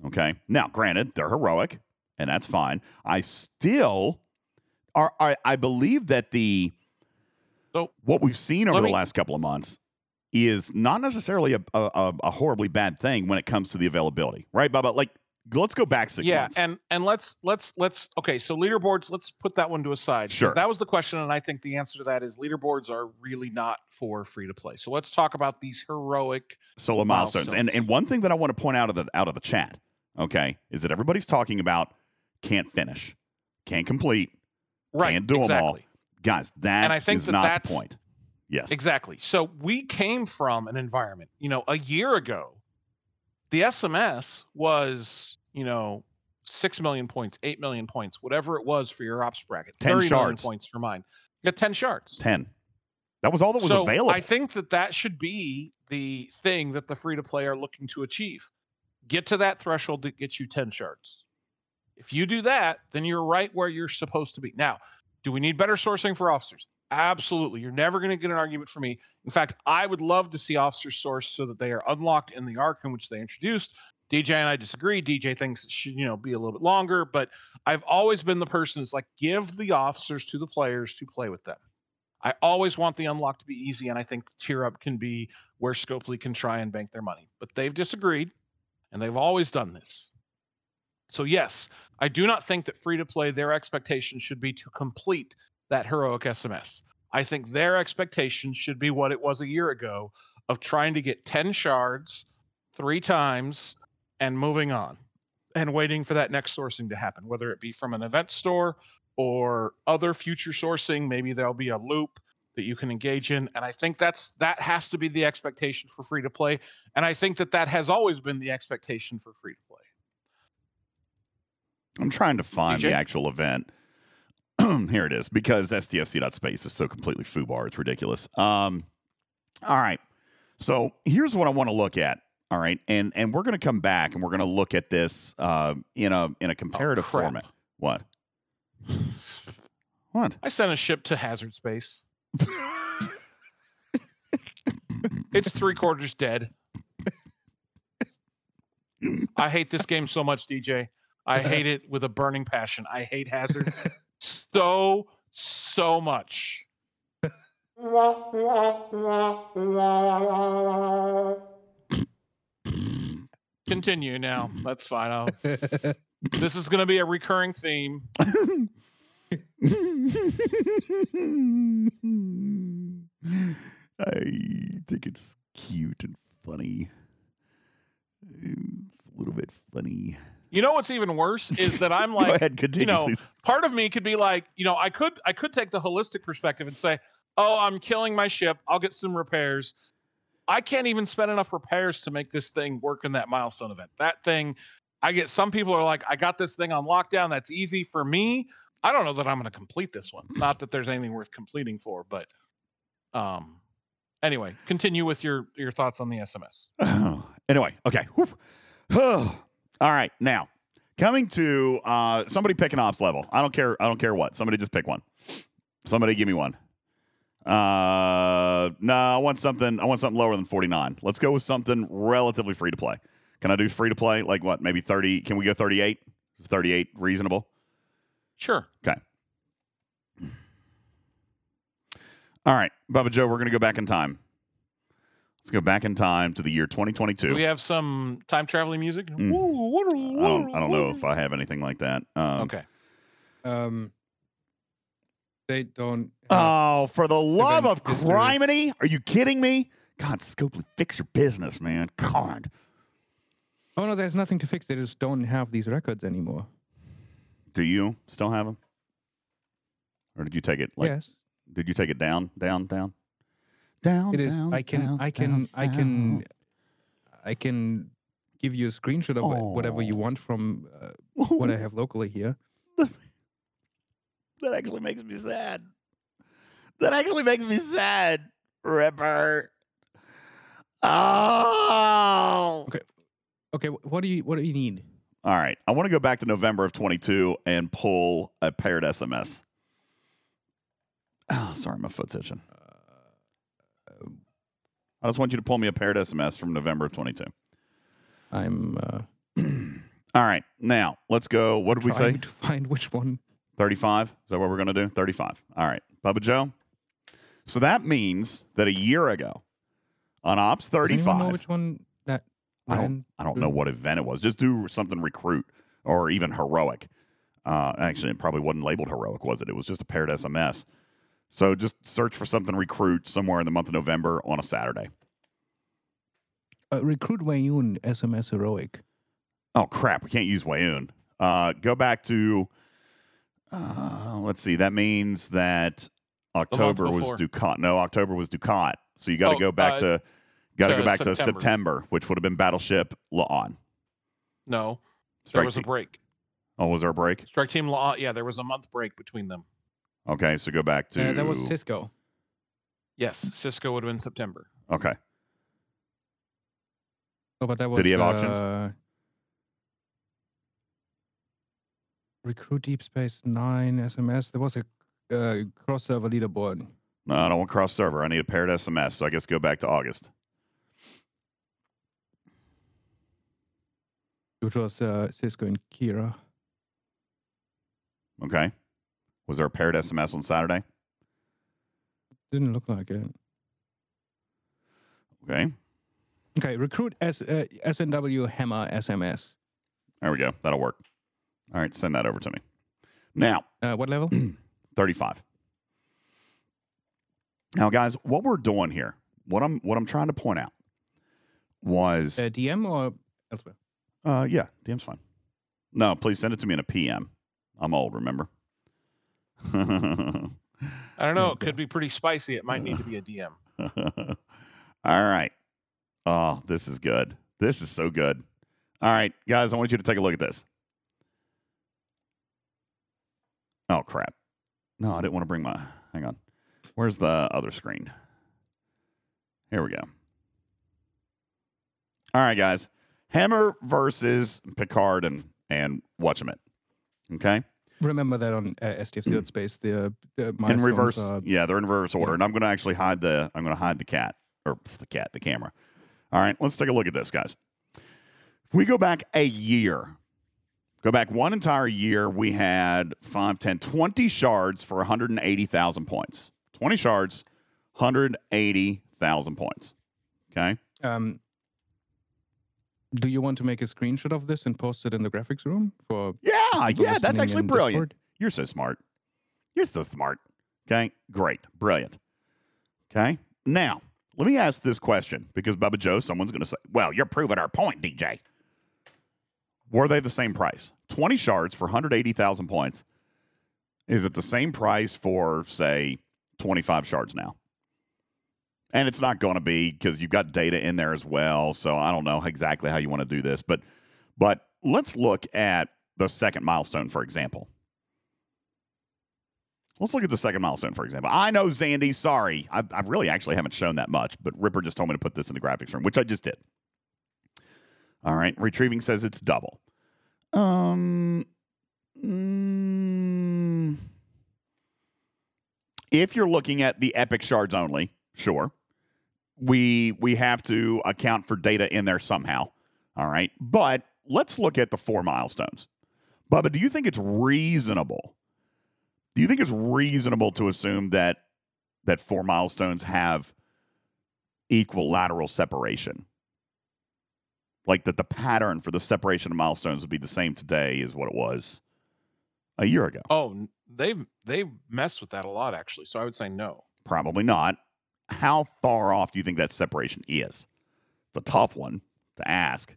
Okay. Now, granted, they're heroic, and that's fine. I still are. I, I believe that the So, what we've seen over let the me- last couple of months is not necessarily a, a, a- horribly bad thing when it comes to the availability, right, Bubba? Like, let's go back six yeah months. and and let's let's let's okay so leaderboards let's put that one to a side Sure. that was the question and i think the answer to that is leaderboards are really not for free to play so let's talk about these heroic solo milestones. And and one thing that I want to point out of the out of the chat, okay, is that everybody's talking about can't finish, can't complete, right can't do them all. exactly Guys, that And I think is that not the point. Yes. exactly so we came from an environment you know a year ago the sms was you know 6 million points 8 million points whatever it was for your ops bracket 10 30 million shards. points for mine you got 10 shards 10. That was all that was so available. I think that that should be the thing that the free to play are looking to achieve. Get to that threshold that gets you 10 shards. If you do that, then you're right where you're supposed to be. Now, Do we need better sourcing for officers? Absolutely. You're never going to get an argument from me. In fact, I would love to see officers sourced so that they are unlocked in the arc in which they introduced. DJ and I disagree. DJ thinks it should, you know, be a little bit longer, but I've always been the person that's like, give the officers to the players to play with them. I always want the unlock to be easy, and I think tier up can be where Scopely can try and bank their money. But they've disagreed, and they've always done this. So yes, I do not think that free to play their expectation should be to complete that heroic SMS. I think their expectation should be what it was a year ago of trying to get 10 shards three times and moving on and waiting for that next sourcing to happen, whether it be from an event store or other future sourcing. Maybe there'll be a loop that you can engage in. And I think that's that has to be the expectation for free to play. And I think that that has always been the expectation for free to play. I'm trying to find the actual event. Here it is because STFC.space is so completely foobar. It's ridiculous. Um, all right. So here's what I want to look at. All right, and and we're going to come back and we're going to look at this uh, in a in a comparative crap. format. What? What? I sent a ship to hazard space. it's three quarters dead. I hate this game so much, DJ. I hate it with a burning passion. I hate hazards so, so much. Continue now. That's fine. I'll, this is going to be a recurring theme. I think it's cute and funny. It's a little bit funny. You know what's even worse is that I'm like, ahead, continue, you know, please. part of me could be like, you know, I could I could take the holistic perspective and say, "Oh, I'm killing my ship. I'll get some repairs." I can't even spend enough repairs to make this thing work in that milestone event. That thing, I get some people are like, "I got this thing on lockdown. That's easy for me." I don't know that I'm going to complete this one. Not that there's anything worth completing for, but um anyway, continue with your your thoughts on the SMS. anyway, okay. Whew. All right, now coming to uh, somebody pick an ops level. I don't care. I don't care what. Somebody just pick one. Somebody give me one. Uh, no, I want something. I want something lower than forty nine. Let's go with something relatively free to play. Can I do free to play? Like what? Maybe thirty? Can we go thirty eight? Is thirty eight reasonable? Sure. Okay. All right, Bubba Joe, we're going to go back in time. Let's go back in time to the year 2022. Do we have some time traveling music? Mm. I don't, I don't know if I have anything like that. Um, Okay. um, they don't. have- Oh, for the love of history. criminy! Are you kidding me? God, Scopely, fix your business, man. God. oh no, there's nothing to fix. They just don't have these records anymore. Do you still have them? Or did you take it? Like, yes, Did you take it down, down, down? Down, it is. down, I can. down, I can. down, I can. down. I can give you a screenshot of wha- whatever you want from uh, what I have locally here. That actually makes me sad. That actually makes me sad, Ripper. Oh. Okay. Okay. What do you What do you need? All right. I want to go back to November of 22 and pull a paired SMS. Oh, sorry, my foot's itching. I just want you to pull me a paired SMS from November of 22. I'm uh, All right. Now, let's go. What did we say? to find which one. 35? Is that what we're going to do? 35. All right. Bubba Joe. So that means that a year ago on Ops Does 35, know which one that? I don't, I don't know what event it was. Just do something recruit or even heroic. Uh, actually, it probably wasn't labeled heroic, was it? It was just a paired SMS. So just search for something recruit somewhere in the month of November on a Saturday. Uh, recruit Weyoun SMS heroic. Oh crap! We can't use Weyoun. Uh, go back to. Uh, let's see. That means that October was before. Dukat. No, October was Dukat. So you got to Oh, go back uh, to. Got to to go back to September. September, which would have been Battleship Laon. No, there Strike was a break. Oh, was there a break? Strike Team Law. Yeah, there was a month break between them. Okay, so go back to. Uh, that was Sisko. Yes, Sisko would have been September. Okay. Oh, but that was. Did he have auctions? uh, Recruit Deep Space Nine SMS. There was a uh, cross server leaderboard. No, I don't want cross server. I need a paired SMS. So I guess go back to August. Which was uh, Sisko and Kira. Okay. Was there a paired SMS on Saturday? Didn't look like it. Okay. Okay, recruit S, uh, SNW Hemmer SMS. There we go. That'll work. All right. Send that over to me. Now, Uh, what level? 35. Now, guys, what we're doing here, what I'm what I'm trying to point out was uh, DM or elsewhere? Uh, yeah, DM's fine. No, please send it to me in a PM. I'm old, remember? I don't know. It could be pretty spicy. It might need to be a DM. All right. Oh, this is good. This is so good. All right, guys, I want you to take a look at this. Oh, crap. No, I didn't want to bring my. Hang on. Where's the other screen? Here we go. All right, guys. Hemmer versus Picard and and Watchemit. Okay. Remember that on uh, SDF Field Space, the, the in reverse. are- yeah, they're in reverse order, yeah. and I'm going to actually hide the. I'm going to hide the cat or the cat, the camera. All right, let's take a look at this, guys. If we go back a year, go back one entire year, we had 5, 10, 20 shards for 180,000 points. 20 shards, 180,000 points. Okay. Um, do you want to make a screenshot of this and post it in the graphics room for? Yeah, yeah, that's actually brilliant. Discord? You're so smart. You're so smart. Okay, great, brilliant. Okay, now let me ask this question because Bubba Joe, someone's going to say, "Well, you're proving our point, DJ." Were they the same price? Twenty shards for 180,000 points. Is it the same price for say 25 shards now? And it's not going to be because you've got data in there as well. So I don't know exactly how you want to do this, but but let's look at the second milestone, for example. Let's look at the second milestone, for example. I know, Zandy, sorry. I, I really actually haven't shown that much, but Ripper just told me to put this in the graphics room, which I just did. All right. Retrieving says it's double. Um, mm, if you're looking at the epic shards only, sure. We we have to account for data in there somehow. All right. But let's look at the four milestones. Bubba, do you think it's reasonable? Do you think it's reasonable to assume that that four milestones have equal lateral separation? Like that the pattern for the separation of milestones would be the same today as what it was a year ago? Oh, they've they've messed with that a lot actually. So I would say no. Probably not. How far off do you think that separation is? It's a tough one to ask.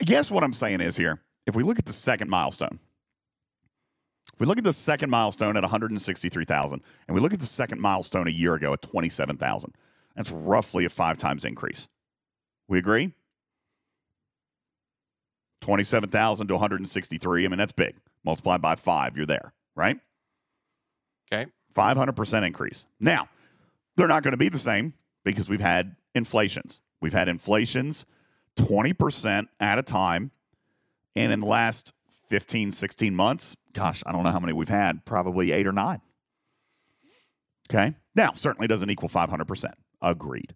I guess what I'm saying is here, if we look at the second milestone, if we look at the second milestone at 163,000, and we look at the second milestone a year ago at 27,000, that's roughly a five times increase. We agree? 27,000 to 163. I mean, that's big. Multiplied by five, you're there, right? Okay. 500% increase. Now, they're not going to be the same because we've had inflations. We've had inflations 20% at a time. And in the last 15, 16 months, gosh, I don't know how many we've had, probably eight or nine. Okay. Now, certainly doesn't equal 500%. Agreed.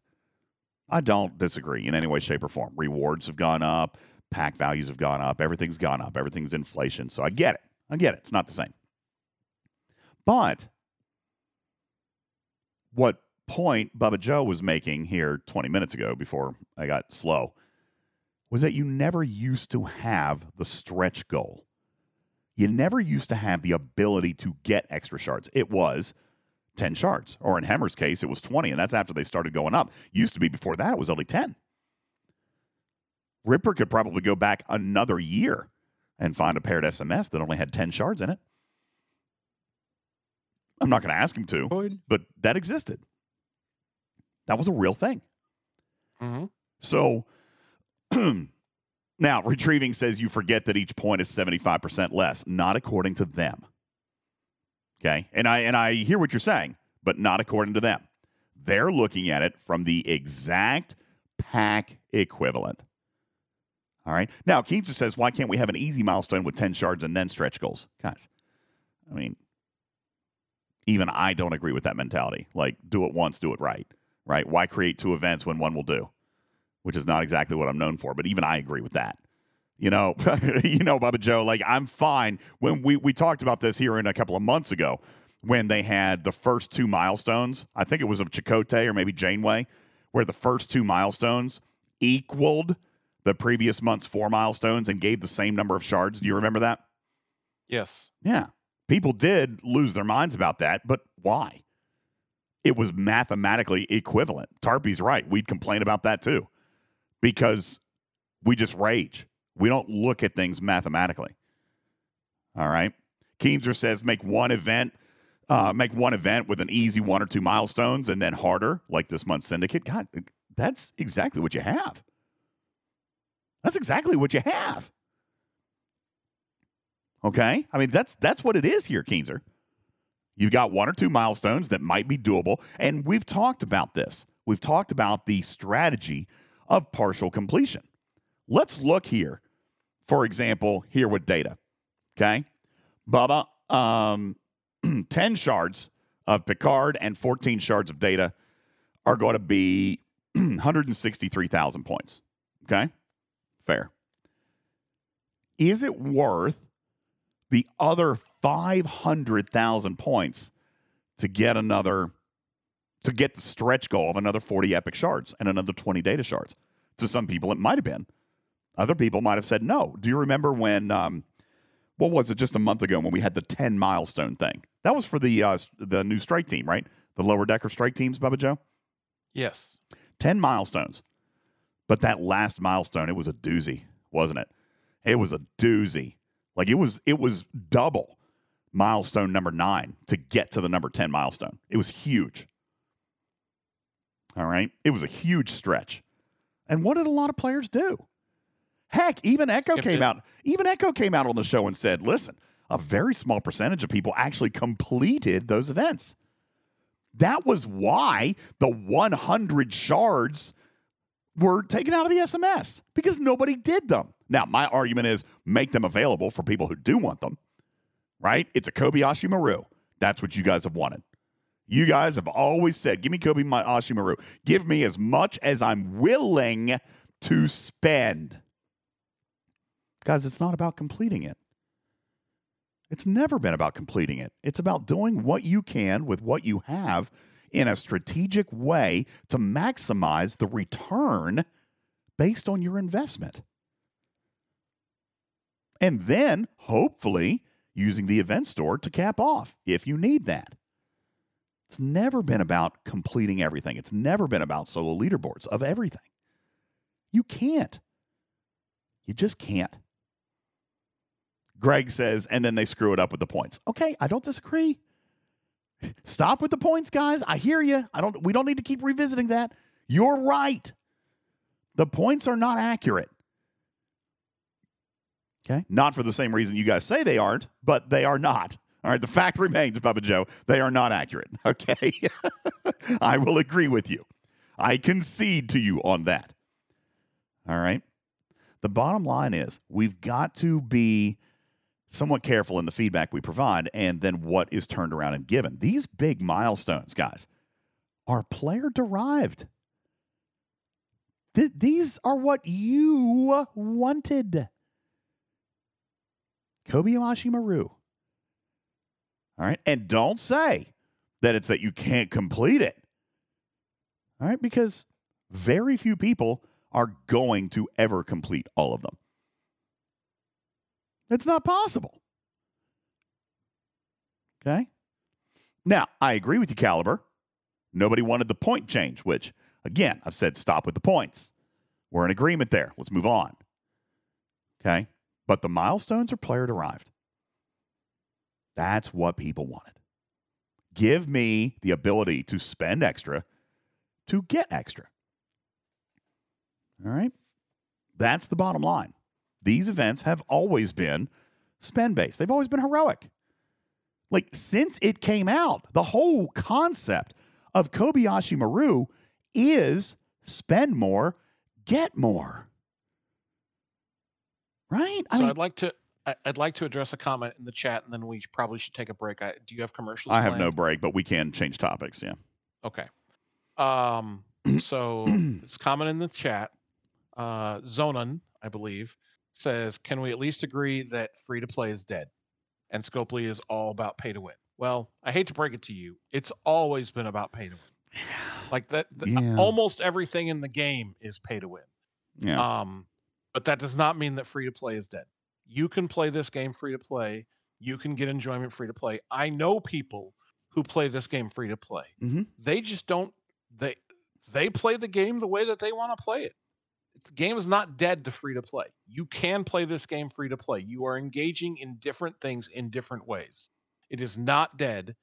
I don't disagree in any way, shape, or form. Rewards have gone up, pack values have gone up, everything's gone up, everything's inflation. So I get it. I get it. It's not the same. But what point Bubba Joe was making here 20 minutes ago before I got slow was that you never used to have the stretch goal. You never used to have the ability to get extra shards. It was 10 shards, or in Hemmer's case, it was 20, and that's after they started going up. Used to be before that, it was only 10. Ripper could probably go back another year and find a paired SMS that only had 10 shards in it. I'm not going to ask him to, but that existed. That was a real thing. Mm-hmm. So now retrieving says you forget that each point is 75% less, not according to them. Okay? And I and I hear what you're saying, but not according to them. They're looking at it from the exact pack equivalent. All right. Now, Keith just says, why can't we have an easy milestone with 10 shards and then stretch goals? Guys, I mean, even I don't agree with that mentality. Like, do it once, do it right, right? Why create two events when one will do? Which is not exactly what I'm known for, but even I agree with that. You know, you know, Bubba Joe, like I'm fine when we we talked about this here in a couple of months ago when they had the first two milestones. I think it was of Chakotay or maybe Janeway, where the first two milestones equaled the previous month's four milestones and gave the same number of shards. Do you remember that? Yes. Yeah. People did lose their minds about that, but why? It was mathematically equivalent. Tarpy's right. We'd complain about that too because we just rage. We don't look at things mathematically. All right. Keenser says make one event, uh, make one event with an easy one or two milestones and then harder, like this month's syndicate. God, that's exactly what you have. That's exactly what you have. Okay? I mean, that's that's what it is here, Keenser. You've got one or two milestones that might be doable. And we've talked about this. We've talked about the strategy of partial completion. Let's look here, for example, here with data. Okay? Bubba, um, 10 shards of Picard and 14 shards of data are going to be 163,000 points. Okay? Fair. Is it worth the other 500,000 points to get another to get the stretch goal of another 40 epic shards and another 20 data shards. To some people it might have been. Other people might have said no. Do you remember when um what was it just a month ago when we had the 10 milestone thing? That was for the uh, the new strike team, right? The lower decker strike teams, Bubba Joe? Yes. 10 milestones. But that last milestone, it was a doozy, wasn't it? It was a doozy. Like it was it was double milestone number 9 to get to the number 10 milestone. It was huge. All right? It was a huge stretch. And what did a lot of players do? Heck, even Echo came it. out. Even Echo came out on the show and said, "Listen, a very small percentage of people actually completed those events." That was why the 100 shards were taken out of the SMS because nobody did them. Now, my argument is make them available for people who do want them, right? It's a Kobayashi Maru. That's what you guys have wanted. You guys have always said, give me Kobayashi Maru. Give me as much as I'm willing to spend. Guys, it's not about completing it. It's never been about completing it. It's about doing what you can with what you have in a strategic way to maximize the return based on your investment. And then, hopefully, using the event store to cap off if you need that. It's never been about completing everything. It's never been about solo leaderboards of everything. You can't. You just can't. Greg says, and then they screw it up with the points. Okay, I don't disagree. Stop with the points, guys. I hear you. I don't we don't need to keep revisiting that. You're right. The points are not accurate. Okay? Not for the same reason you guys say they aren't, but they are not. All right, the fact remains, Bubba Joe, they are not accurate. Okay? I will agree with you. I concede to you on that. All right? The bottom line is we've got to be somewhat careful in the feedback we provide and then what is turned around and given. These big milestones, guys, are player derived. Th- these are what you wanted. Kobayashi Maru. All right. And don't say that it's that you can't complete it. All right. Because very few people are going to ever complete all of them. It's not possible. Okay. Now, I agree with you, Caliber. Nobody wanted the point change, which, again, I've said stop with the points. We're in agreement there. Let's move on. Okay. But the milestones are player derived. That's what people wanted. Give me the ability to spend extra to get extra. All right. That's the bottom line. These events have always been spend based, they've always been heroic. Like, since it came out, the whole concept of Kobayashi Maru is spend more, get more. Right? I so mean, I'd like to I'd like to address a comment in the chat, and then we probably should take a break. I, do you have commercials? I have no break, but we can change topics. Yeah. Okay. Um. So it's comment in the chat, uh, Zonan, I believe, says, "Can we at least agree that free to play is dead, and Scopely is all about pay to win?" Well, I hate to break it to you, it's always been about pay to win. Like that, th- Yeah. almost everything in the game is pay to win. Yeah. Um, but that does not mean that free to play is dead. You can play this game free to play. You can get enjoyment free to play. I know people who play this game free to play. Mhm. They just don't. They they play the game the way that they want to play it. The game is not dead to free to play. You can play this game free to play. You are engaging in different things in different ways. It is not dead.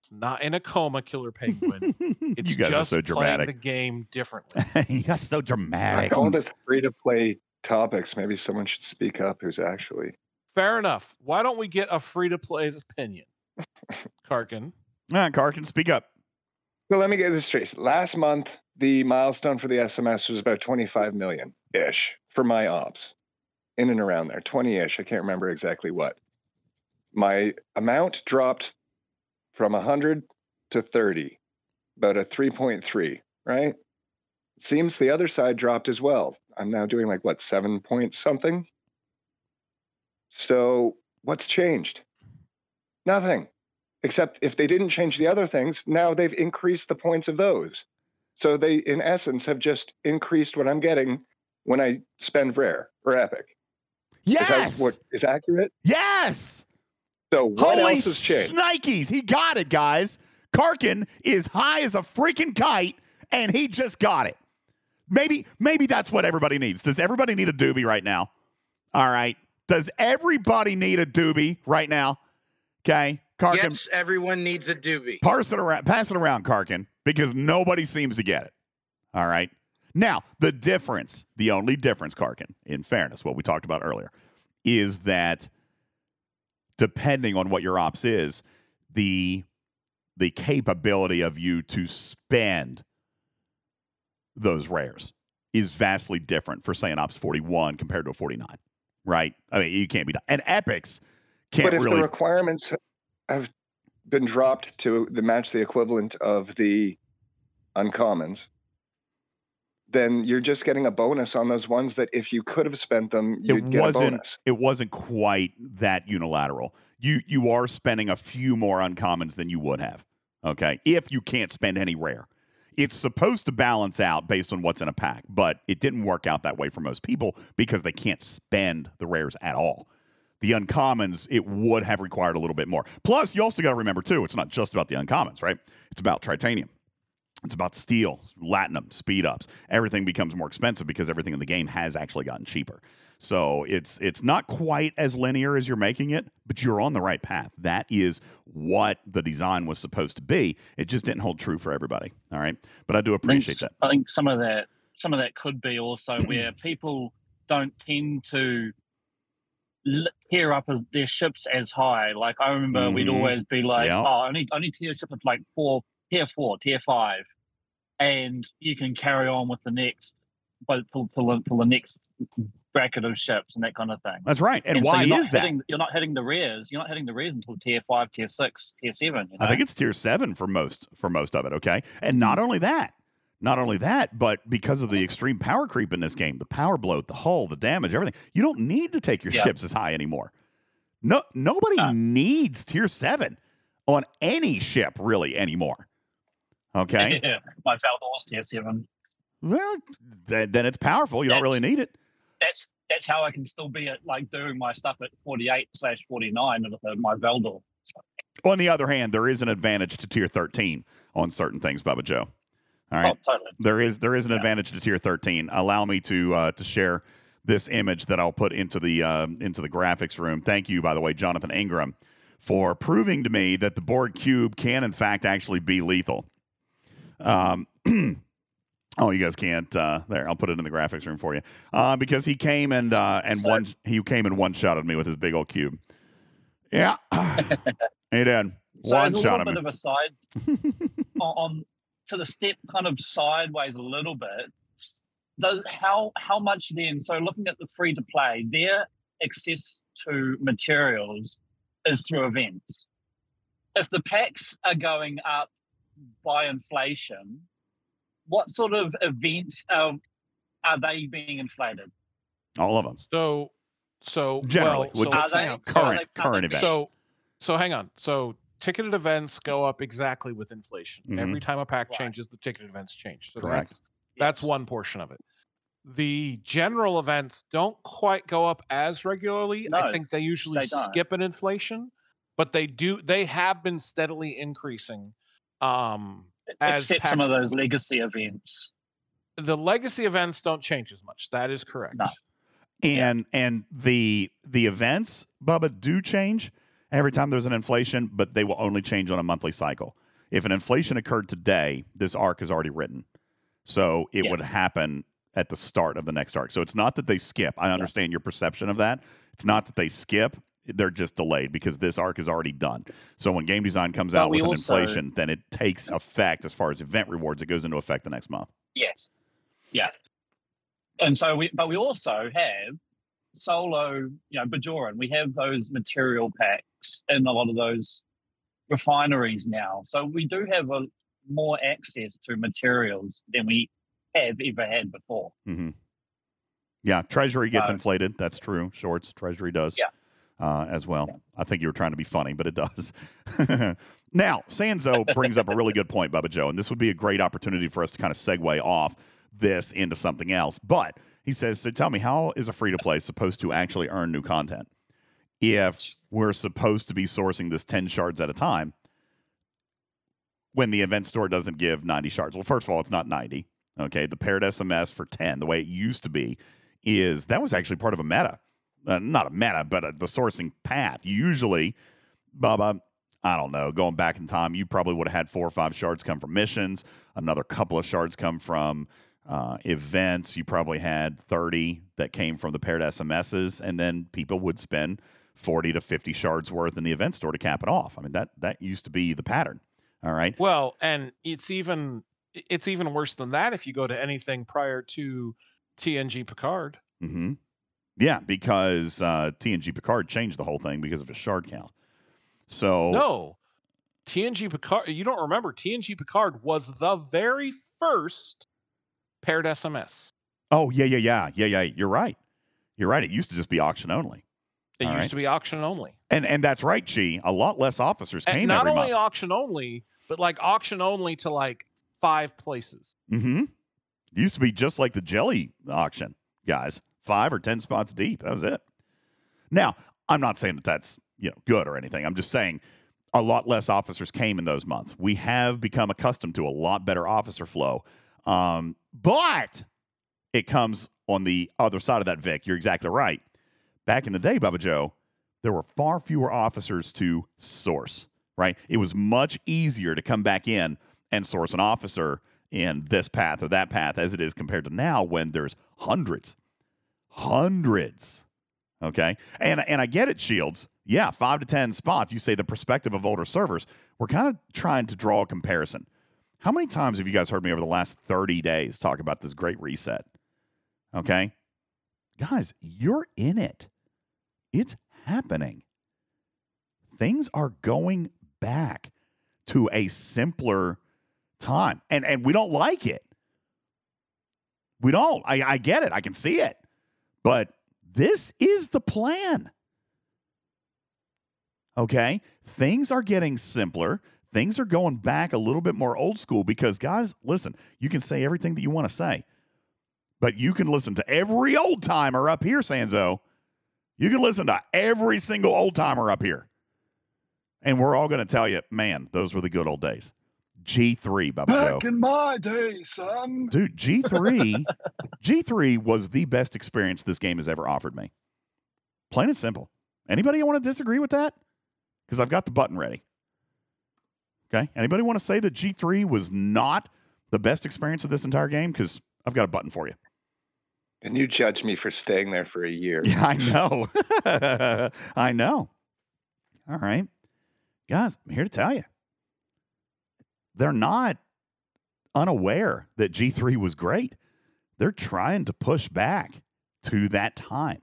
It's not in a coma, Killer Penguin. It's you guys are just so playing the dramatic. game differently. you guys are so dramatic. all this free to play topics, maybe someone should speak up who's actually. Fair enough. Why don't we get a free to play's opinion? Karkin. Yeah, Karkin, speak up. So let me get this straight. Last month, the milestone for the SMS was about 25 million ish for my ops, in and around there, 20 ish. I can't remember exactly what. My amount dropped from 100 to 30, about a 3.3, right? Seems the other side dropped as well. I'm now doing like what, seven point something? So what's changed? Nothing except if they didn't change the other things, now they've increased the points of those. So they, in essence, have just increased what I'm getting when I spend rare or epic. Yes. Is that what is accurate? yes. So what Holy else has changed? Nikes. He got it, guys. Karkin is high as a freaking kite, and he just got it. Maybe, maybe that's what everybody needs. Does everybody need a doobie right now? All right. Does everybody need a doobie right now? Okay. Karkin, Yes, everyone needs a doobie. pass it around, pass it around, Karkin, because nobody seems to get it. All right. Now, the difference, the only difference, Karkin, in fairness, what we talked about earlier, is that depending on what your ops is, the the capability of you to spend those rares is vastly different for say an ops 41 compared to a 49 right i mean you can't be done and epics can't but if really the requirements have been dropped to the match the equivalent of the uncommons, then you're just getting a bonus on those ones that if you could have spent them, you'd get a wasn't bonus. it wasn't quite that unilateral. You you are spending a few more uncommons than you would have. Okay, if you can't spend any rare, it's supposed to balance out based on what's in a pack, but it didn't work out that way for most people because they can't spend the rares at all. The uncommons it would have required a little bit more. Plus, you also got to remember too, it's not just about the uncommons, right? It's about titanium. It's about steel, latinum, speed ups. Everything becomes more expensive because everything in the game has actually gotten cheaper. So it's it's not quite as linear as you're making it, but you're on the right path. That is what the design was supposed to be. It just didn't hold true for everybody. All right, but I do I think appreciate that. I think some of that some of that could be also where people don't tend to tear up their ships as high. Like I remember, we'd Mhm. always be like, Yeah. "Oh, only only tier ship at like four, tier four, tier five, and you can carry on with the next, but till, the- till the next bracket of ships and that kind of thing." That's right. And, so why you're is not that? Hitting, you're not hitting the rares. You're not hitting the rares until tier five, tier six, tier seven. You know? I think it's tier seven for most for most of it. Okay, and not only that, not only that, but because of the extreme power creep in this game, the power bloat, the hull, the damage, everything, you don't need to take your Yeah. ships as high anymore. No, nobody needs tier seven on any ship really anymore. Okay, yeah, my Valdore's tier seven. well, then, then it's powerful. You don't really need it. That's that's how I can still be at like doing my stuff at 48 slash 49 of my Valdore. On the other hand, there is an advantage to tier thirteen on certain things, Bubba Joe. All right. Oh, totally. There is there is an Yeah. advantage to tier 13. Allow me to uh, to share this image that I'll put into the um into the graphics room. Thank you, by the way, Jonathan Ingram, for proving to me that the Borg cube can in fact actually be lethal. Um, oh, you guys can't. Uh, there, I'll put it in the graphics room for you uh, because he came and uh, and Sorry. one he came and one shot at me with his big old cube. Yeah, he did. So one shot little at bit me. of a side on, on to the step kind of sideways a little bit. Does how how much then? So looking at the free to play, their access to materials is through events. If the packs are going up by inflation, what sort of events are, are they being inflated? All of them. So, so Generally, well, with so Are they- hang on. so Current are they- current events. So, so hang on. So ticketed events go up exactly with inflation. Mhm. Every time a pack Right. changes, the ticketed events change. So Correct. that's that's Yes. one portion of it. The general events don't quite go up as regularly. I think they usually they skip an inflation, but they do. They have been steadily increasing. Um, as Except some of those legacy events. the legacy events don't change as much. That is correct. No. and and the the events bubba do change every time there's an inflation but they will only change on a monthly cycle. If an inflation occurred today this arc is already written. So it would happen at the start of the next arc. So it's not that they skip. I understand your perception of that. It's not that they skip they're just delayed because this arc is already done so when game design comes But out with an inflation then it takes effect as far as event rewards it goes into effect the next month Yes. Yeah. And so we, but we also have solo, you know, Bajoran. We have those material packs in a lot of those refineries now. So we do have a more access to materials than we have ever had before. hmm Yeah, Treasury gets Uh, inflated. That's true. Shorts, Treasury does. Yeah. Uh, as well. I think you were trying to be funny, but it does. now, Sanzo brings up a really good point, Bubba Joe, and this would be a great opportunity for us to kind of segue off this into something else. But he says, So tell me, how is a free to play supposed to actually earn new content? If we're supposed to be sourcing this 10 shards at a time when the event store doesn't give 90 shards? Well, first of all, it's not 90. Okay. The paired SMS for 10, the way it used to be, is that was actually part of a meta. Uh, not a meta, but uh the sourcing path. Usually, Bubba, I don't know, going back in time, you probably would have had four or five shards come from missions, another couple of shards come from uh, events. You probably had 30 that came from the paired SMSs, and then people would spend 40 to 50 shards worth in the event store to cap it off. I mean, that that used to be the pattern. All right. Well, and it's even it's even worse than that if you go to anything prior to TNG Picard. hmm Yeah, because uh, TNG Picard changed the whole thing because of his shard count. So No. TNG Picard, you don't remember TNG Picard was the very first paired SMS. Oh yeah, yeah, yeah, yeah, yeah. You're right. You're right. It used to just be auction only, It All used right. to be auction only. and and that's right. Chi. A lot less officers And came not only month. auction only, but like auction only to like five places. Mm-hmm. Used to be just like the jelly auction, guys. Five or ten spots deep. That was it. Now, I'm not saying that that's you know good or anything. I'm just saying a lot less officers came in those months. We have become accustomed to a lot better officer flow, um, but it comes on the other side of that. Vic, you're exactly right. Back in the day, Bubba Joe, there were far fewer officers to source. Right, it was much easier to come back in and source an officer in this path or that path as it is compared to now when there's hundreds hundreds okay? And and i get it shields. Yeah five to ten spots you say the perspective of older servers. We're kind of trying to draw a comparison. How many times have you guys heard me over the last 30 days talk about this great reset okay? Guys you're in it. It's happening. Things are going back to a simpler time and and we don't like it. We don't. I i get it. I can see it but this is the plan. Okay? Things are getting simpler. Things are going back a little bit more old school because guys listen you can say everything that you want to say but you can listen to every old timer up here sanzo. You can listen to every single old timer up here. And we're all going to tell you man those were the good old days G3, Bubba Joe. in my day, son. Dude, G3, G3 was the best experience this game has ever offered me. Plain and simple. Anybody want to disagree with that? Because I've got the button ready. Okay. Anybody want to say that G3 was not the best experience of this entire game? Because I've got a button for you. And you judge me for staying there for a year. Yeah, I know. I know. All right. Guys, I'm here to tell you. They're not unaware that G3 was great. They're trying to push back to that time.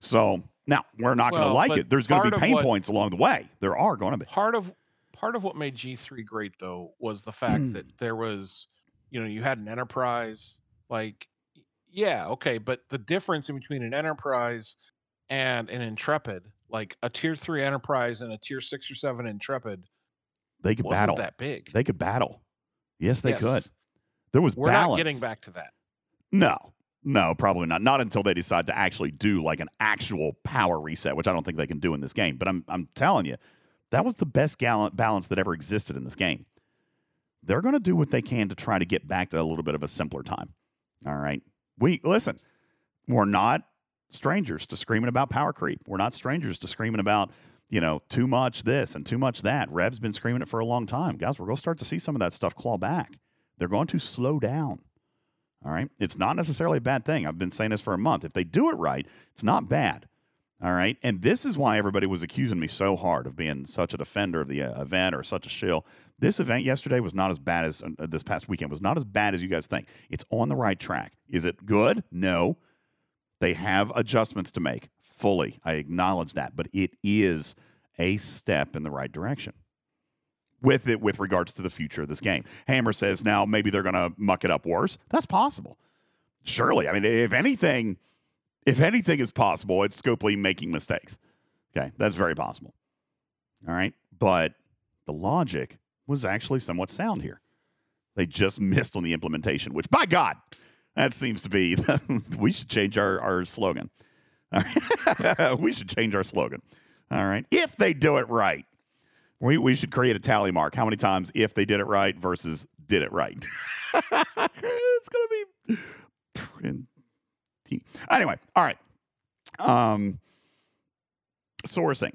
So now we're not going to like it. There's going to be pain what- points along the way. There are going to be. part of part of what made G3 great though was the fact that there was, you know, you had an enterprise. Like, yeah, okay, but the difference in between an enterprise and an intrepid, like a tier three enterprise and a tier six or seven intrepid, They could battle. that big. They could battle. Yes, they Yes. could. There was We're balance. not getting back to that. No, no, probably not. Not until they decide to actually do like an actual power reset, which I don't think they can do in this game. But I'm I'm telling you, that was the best gallant balance that ever existed in this game. They're going to do what they can to try to get back to a little bit of a simpler time. All right, we listen. We're not strangers to screaming about power creep. We're not strangers to screaming about you know too much this and too much that. Rev's been screaming it for a long time, guys. We're going to start to see some of that stuff claw back. They're going to slow down. All right. It's not necessarily a bad thing. I've been saying this for a month. If they do it right, it's not bad. All right. And this is why everybody was accusing me so hard of being such a defender of the uh, event or such a shill. This event yesterday was not as bad as uh, this past weekend was not as bad as you guys think. It's on the right track. Is it good? No. They have adjustments to make fully. I acknowledge that, but it is a step in the right direction with it with regards to the future of this game. Hammer says now maybe they're going to muck it up worse. That's possible. Surely. I mean, if anything, if anything is possible, it's Scopely making mistakes. Okay, that's very possible. All right, but the logic was actually somewhat sound here. They just missed on the implementation, which by God, that seems to be we should change our, our slogan. We should change our slogan. All right. If they do it right. We, we should create a tally mark. How many times if they did it right versus did it right? it's gonna be pretty. Anyway, all right. Um, sourcing.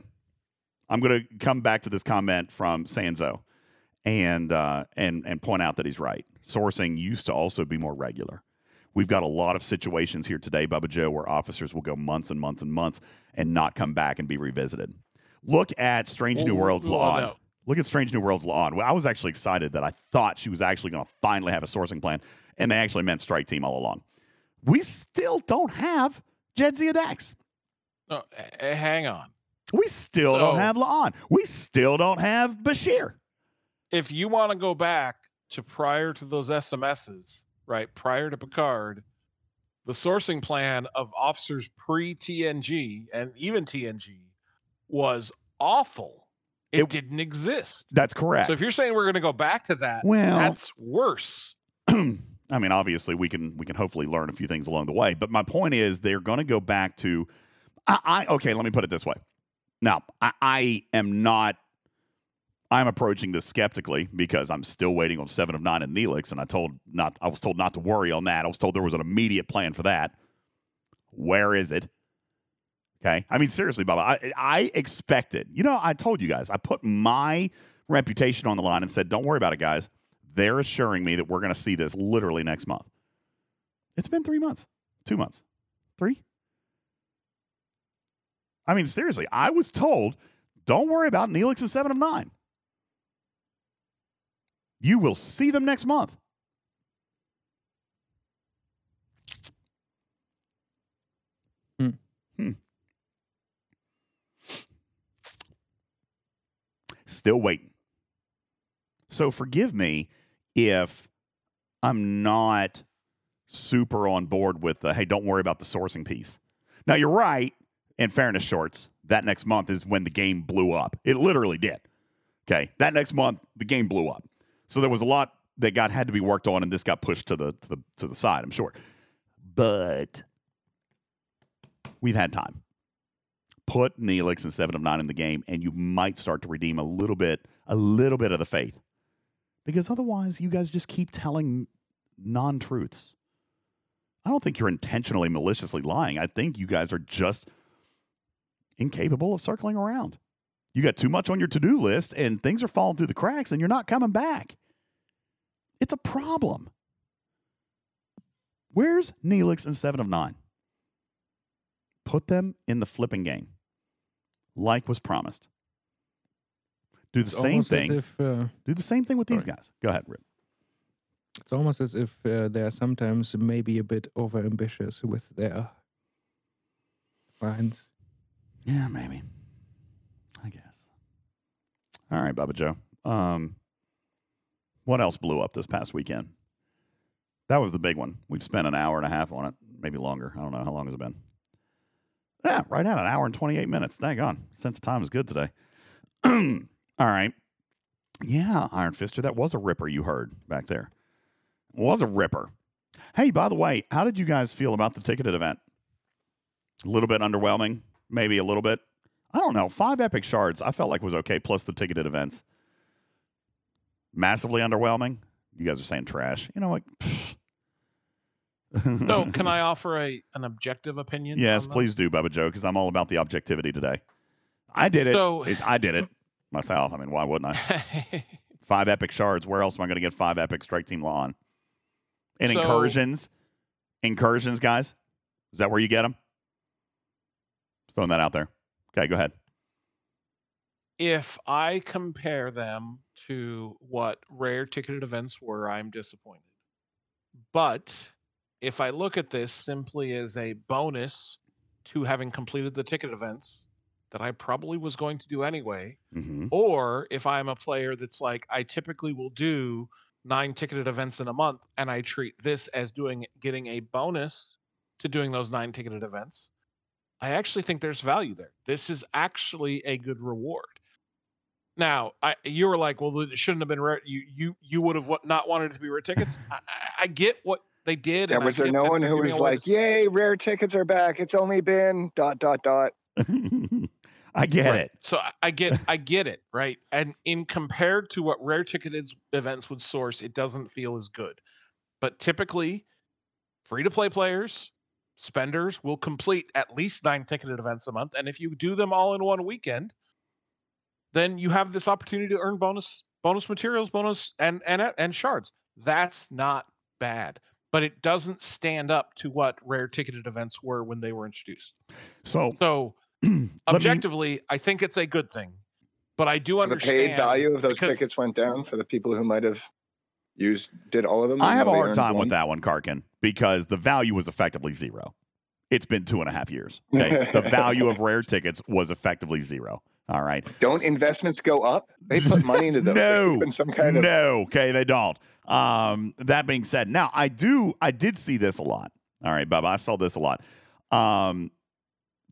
I'm gonna come back to this comment from Sanzo, and uh, and and point out that he's right. Sourcing used to also be more regular. We've got a lot of situations here today, Bubba Joe, where officers will go months and months and months and not come back and be revisited. Look at Strange New Worlds La'an. Look at Strange New Worlds La'an. I was actually excited that I thought she was actually going to finally have a sourcing plan, and they actually meant Strike Team all along. We still don't have Jadzia Dax. No, h- uh, h- eh, hang on. We still don't have La'an. We still don't have Bashir. If you want to go back to prior to those SMSs, right? Prior to Picard, the sourcing plan of officers pre TNG and even TNG was awful. It, It- didn't exist. That's correct. So if you're saying we're going to go back to that, Well- that's worse. I mean, obviously, we can we can hopefully learn a few things along the way. But my point is, they're going to go back to. I, I okay. Let me put it this way. Now, I, I am not. I'm approaching this skeptically because I'm still waiting on seven of nine and Neelix, and I told not. I was told not to worry on that. I was told there was an immediate plan for that. Where is it? Okay. I mean, seriously, Bubba, I, I expected, you know, I told you guys, I put my reputation on the line and said, don't worry about it, guys. They're assuring me that we're going to see this literally next month. It's been three months, two months, three. I mean, seriously, I was told, don't worry about Neelix and seven of nine. You will see them next month. Hmm. Hmm. Still waiting. So forgive me if I'm not super on board with the hey, don't worry about the sourcing piece. Now you're right. In fairness, shorts, that next month is when the game blew up. It literally did. Okay, that next month the game blew up. So there was a lot that got had to be worked on, and this got pushed to the to the to the side. I'm sure, but we've had time. Put Neelix and Seven of Nine in the game, and you might start to redeem a little bit, a little bit of the faith, because otherwise, you guys just keep telling non truths. I don't think you're intentionally maliciously lying. I think you guys are just incapable of circling around. You got too much on your to do list, and things are falling through the cracks, and you're not coming back. It's a problem. Where's Neelix and Seven of Nine? Put them in the flipping game, like was promised. Do the It's same thing. if, uh, Do the same thing with these Sorry. guys. Go ahead, Rip. it's almost as if uh, they're sometimes maybe a bit over ambitious with their lines. Yeah, maybe. All right, Bubba Joe. Um, what else blew up this past weekend? That was the big one. We've spent an hour and a half on it, maybe longer. I don't know how long has it been. Yeah, right at an hour and twenty eight minutes. Dang on, sense of time is good today. All right. Yeah, Iron Fister, that was a ripper you heard back there. Was a ripper. Hey, by the way, how did you guys feel about the ticketed event? A little bit underwhelming, maybe a little bit. I don't know. Five epic shards, I felt like was okay, plus the ticketed events. Massively underwhelming. You guys are saying trash. You know what? So, can I offer a an objective opinion? yes, please do, Bubba Joe, because I'm all about the objectivity today. I did it. So- It- I did it myself. I mean, why wouldn't I? Five epic shards. Where else am I going to get five epic strike team law on? And So- incursions, incursions, guys. Is that where you get them? Just throwing that out there. Okay, go ahead. if I compare them to what rare ticketed events were, I'm disappointed. But if I look at this simply as a bonus to having completed the ticket events that I probably was going to do anyway, Mm-hmm. or if I'm a player that's like, I typically will do nine ticketed events in a month and I treat this as doing getting a bonus to doing those nine ticketed events, I actually think there's value there. This is actually a good reward. Now, I, you were like, well, it shouldn't have been rare. You you you would have not wanted it to be rare tickets. I, I, I get what they did. Yeah, and I was there no one who was like, this- "Yay, rare tickets are back"? It's only been dot dot dot. I get Right. it. So I- I get I get it, right? And in compared to what rare ticketed events would source, it doesn't feel as good. But typically, free to play players, spenders will complete at least nine ticketed events a month. And if you do them all in one weekend, then you have this opportunity to earn bonus bonus materials, bonus and and and shards. That's not bad. But it doesn't stand up to what rare ticketed events were when they were introduced. So So let me- objectively, I think it's a good thing. But I do understand The understand paid value of those tickets went down for the people who might have used did all of them. I have a hard time one. with that one, Karkin, because the value was effectively zero. It's been two and a half years. Okay? the value of rare tickets was effectively zero. All right. Don't investments go up? They put money into those. No, keeping some kind of no, okay, they don't. Um, that being said, now I do, I did see this a lot. All right, Bubba, I saw this a lot. Um,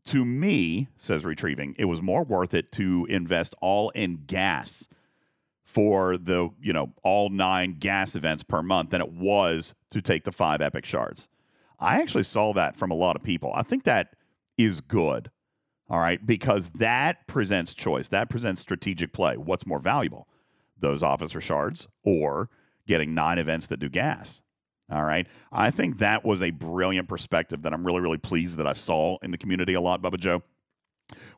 to me, says retrieving, it was more worth it to invest all in gas for the you know all nine gas events per month than it was to take the five epic shards. I actually saw that from a lot of people. I think that is good. All right, because that presents choice. That presents strategic play. What's more valuable? Those officer shards or getting nine events that do gas. All right. I think that was a brilliant perspective that I'm really, really pleased that I saw in the community a lot, Bubba Joe,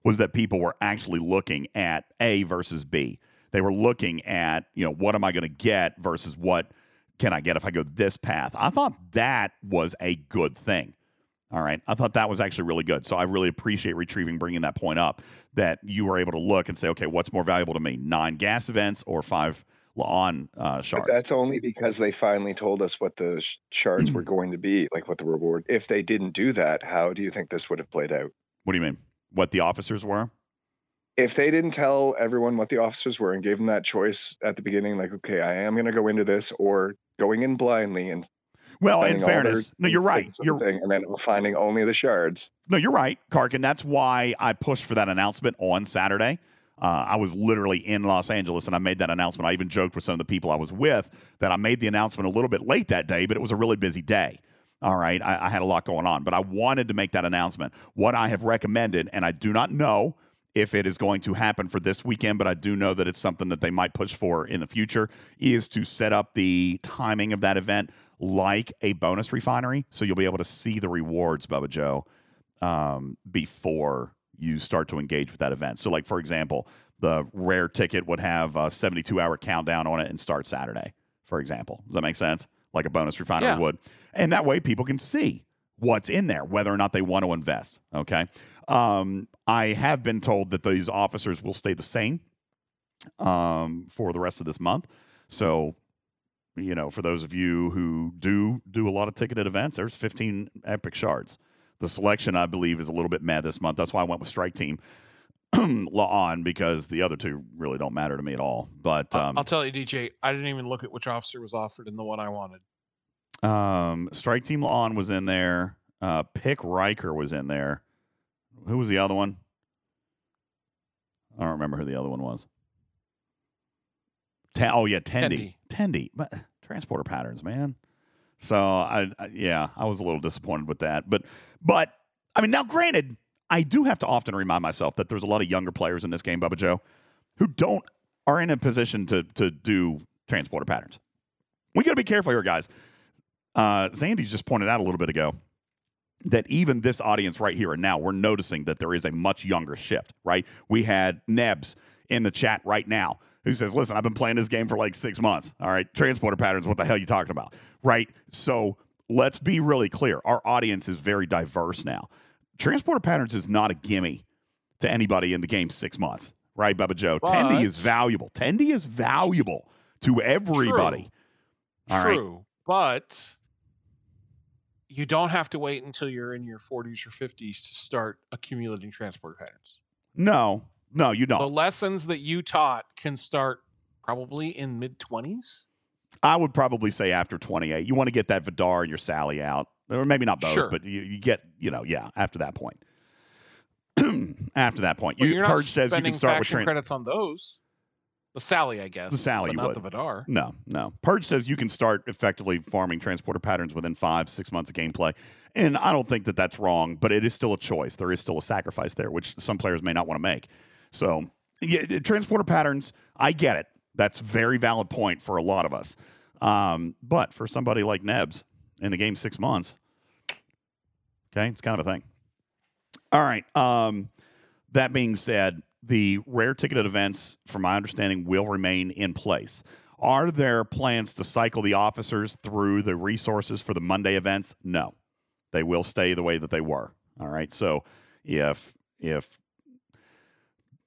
was that people were actually looking at A versus B. They were looking at, you know, what am I going to get versus what can I get if I go this path. I thought that was a good thing. All right. I thought that was actually really good. So I really appreciate retrieving bringing that point up that you were able to look and say, okay, what's more valuable to me, nine gas events or five on uh, But shards? that's only because they finally told us what the sh- shards were going to be, like what the reward. If they didn't do that, how do you think this would have played out? What do you mean? What the officers were? If they didn't tell everyone what the officers were and gave them that choice at the beginning, like, okay, I am going to go into this, or going in blindly and Well, in fairness, no, you're right. and You're thing, and then finding only the shards. no, you're right, Karkin. That's why I pushed for that announcement on Saturday. Uh, I was literally in Los Angeles and I made that announcement. I even joked with some of the people I was with that I made the announcement a little bit late that day, but it was a really busy day. All right. I, I had a lot going on, but I wanted to make that announcement. What I have recommended, and I do not know if it is going to happen for this weekend, but I do know that it's something that they might push for in the future, is to set up the timing of that event like a bonus refinery. So you'll be able to see the rewards, Bubba Joe, um, before you start to engage with that event. So, like for example, the rare ticket would have a 72 hour countdown on it and start Saturday, for example. Does that make sense? Like a bonus refinery Yeah. would. And that way people can see what's in there, whether or not they want to invest. Okay. Um, I have been told that these officers will stay the same um, for the rest of this month. So, you know, for those of you who do do a lot of ticketed events, there's 15 epic shards. The selection, I believe, is a little bit mad this month. That's why I went with Strike Team on because the other two really don't matter to me at all. But um, I'll tell you, DJ, I didn't even look at which officer was offered and the one I wanted. Um, Strike Team on was in there. Uh, Pick Riker was in there. Who was the other one? I don't remember who the other one was. Ten, oh yeah, Tendi. Tendi. But transporter patterns, man. So I, I yeah, I was a little disappointed with that. But but I mean, now granted, I do have to often remind myself that there's a lot of younger players in this game, Bubba Joe, who don't are in a position to to do transporter patterns. We got to be careful here, guys uh, Zandy's just pointed out a little bit ago that even this audience right here and now, we're noticing that there is a much younger shift, right? We had Nebs in the chat right now who says, Listen, I've been playing this game for like six months. All right, transporter patterns, what the hell are you talking about? Right? So let's be really clear. Our audience is very diverse now. Transporter patterns is not a gimme to anybody in the game six months, right, Bubba Joe? Tendi is valuable. Tendi is valuable to everybody. All right. True, but you don't have to wait until you're in your 40s or 50s to start accumulating transport patterns. No, no, you don't. The lessons that you taught can start probably in mid 20s. I would probably say after 28. You want to get that Vidar and your Sally out. Or maybe not both, Sure. but you, you get, you know, yeah, after that point. after that point. You, you're not Purge says you can start with train. credits on those. The Sally, I guess. The Sally not would. the Vidar. No, no. Purge says you can start effectively farming transporter patterns within five, six months of gameplay. And I don't think that that's wrong, but it is still a choice. There is still a sacrifice there, which some players may not want to make. So, yeah, transporter patterns, I get it. That's a very valid point for a lot of us. Um, but for somebody like Nebs in the game six months, okay, it's kind of a thing. All right. Um, that being said, the rare ticketed events, from my understanding, will remain in place. Are there plans to cycle the officers through the resources for the Monday events? No, they will stay the way that they were. All right. So if if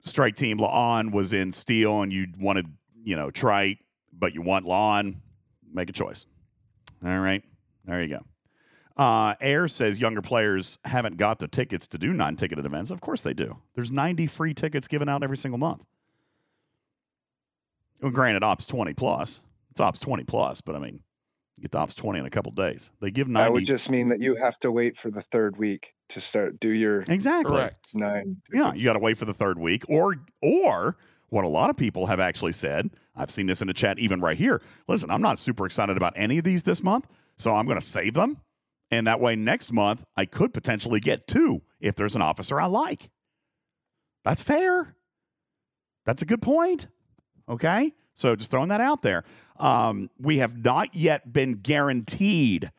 strike team La'an was in steel and you wanted you know trite, but you want La'an, make a choice. All right. There you go. Uh, Air says younger players haven't got the tickets to do non ticketed events. Of course they do. There's 90 free tickets given out every single month. Well, granted, Ops 20 plus. It's Ops 20 plus, but I mean, you get the Ops 20 in a couple days. They give 90. That would just mean that you have to wait for the third week to start do your exactly. Correct. nine. Yeah, you got to wait for the third week, or or what a lot of people have actually said. I've seen this in the chat, even right here. Listen, I'm not super excited about any of these this month, so I'm going to save them, and that way next month I could potentially get two if there's an officer I like. That's fair. That's a good point. Okay, so just throwing that out there. Um, we have not yet been guaranteed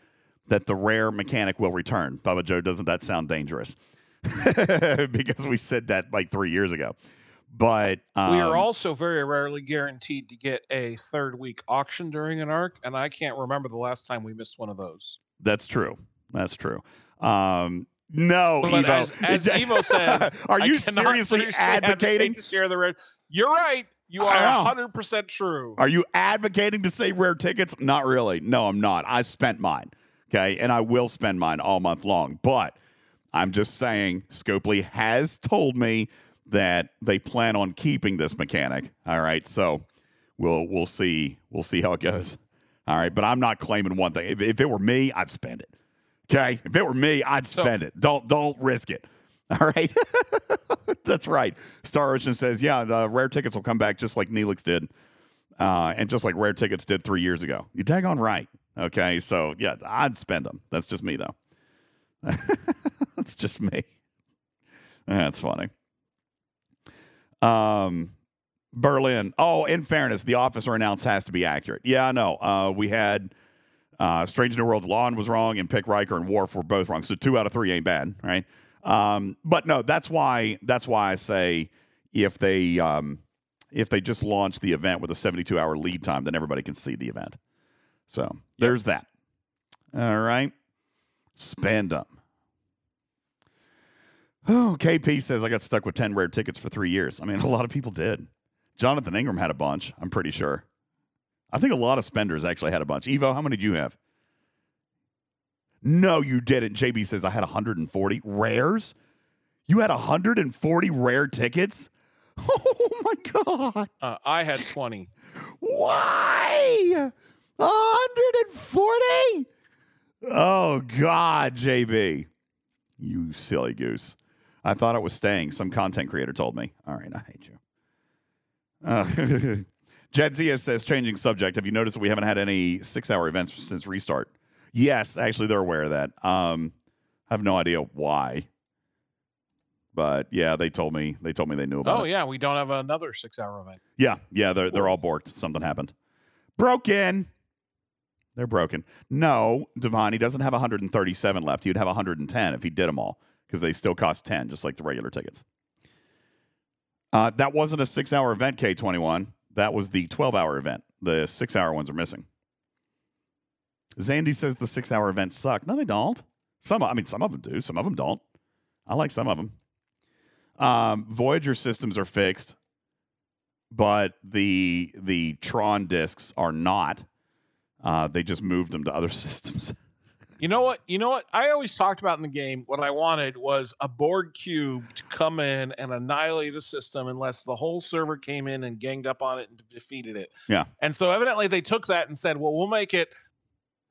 that the rare mechanic will return. Bubba Joe, doesn't that sound dangerous? because we said that like three years ago. But um, we are also very rarely guaranteed to get a third week auction during an arc, and I can't remember the last time we missed one of those. That's true. That's true. Um, no, But Evo. as, as Evo says, are you seriously advocating? to share the red? You're right. You are hundred percent true. Are you advocating to save rare tickets? Not really. No, I'm not. I spent mine. Okay. And I will spend mine all month long. But I'm just saying, Scopely has told me that they plan on keeping this mechanic. All right. So we'll we'll see. We'll see how it goes. All right. But I'm not claiming one thing. If, if it were me, I'd spend it. Okay. If it were me, I'd So- spend it. Don't don't risk it. All right. That's right. Star Ocean says, yeah, the rare tickets will come back just like Neelix did. Uh, and just like rare tickets did three years ago. You tag on right. Okay. So yeah, I'd spend them. That's just me though. That's just me. That's funny. Um, Berlin. Oh, in fairness, the officer announced has to be accurate. Yeah, I know. Uh, we had uh, Strange New Worlds La'an was wrong, and Pick Riker and Worf were both wrong. So two out of three ain't bad, right? Um, but no, that's why that's why I say if they um, if they just launch the event with a 72 hour lead time, then everybody can see the event. So there's that. All right. Spend them. Oh, KP says I got stuck with 10 rare tickets for three years. I mean, a lot of people did. Jonathan Ingram had a bunch, I'm pretty sure. I think a lot of spenders actually had a bunch. Evo, how many did you have? No, you didn't. JB says I had 140 rares. You had 140 rare tickets. Oh my god! Uh, I had 20. Why? 140? Oh God, JB, you silly goose! I thought it was staying. Some content creator told me. All right, I hate you. Uh, Jadzia says, changing subject. Have you noticed that we haven't had any six-hour events since restart? Yes, actually, they're aware of that. Um, I have no idea why, but yeah, they told me. They told me they knew about it. Oh it. yeah, we don't have another six-hour event. Yeah, yeah, they're they're all borked. Something happened. Broken. They're broken. No, Devon, he doesn't have 137 left. He'd have 110 if he did them all because they still cost 10, just like the regular tickets. Uh, that wasn't a six-hour event, K21. That was the 12-hour event. The six-hour ones are missing. Zandy says the six-hour events suck. No, they don't. Some, I mean, some of them do. Some of them don't. I like some of them. Um, Voyager systems are fixed but the the Tron discs are not. Uh, they just moved them to other systems. You know what? You know what? I always talked about in the game. What I wanted was a Borg cube to come in and annihilate a system unless the whole server came in and ganged up on it and defeated it. Yeah. And so evidently they took that and said, "Well, we'll make it."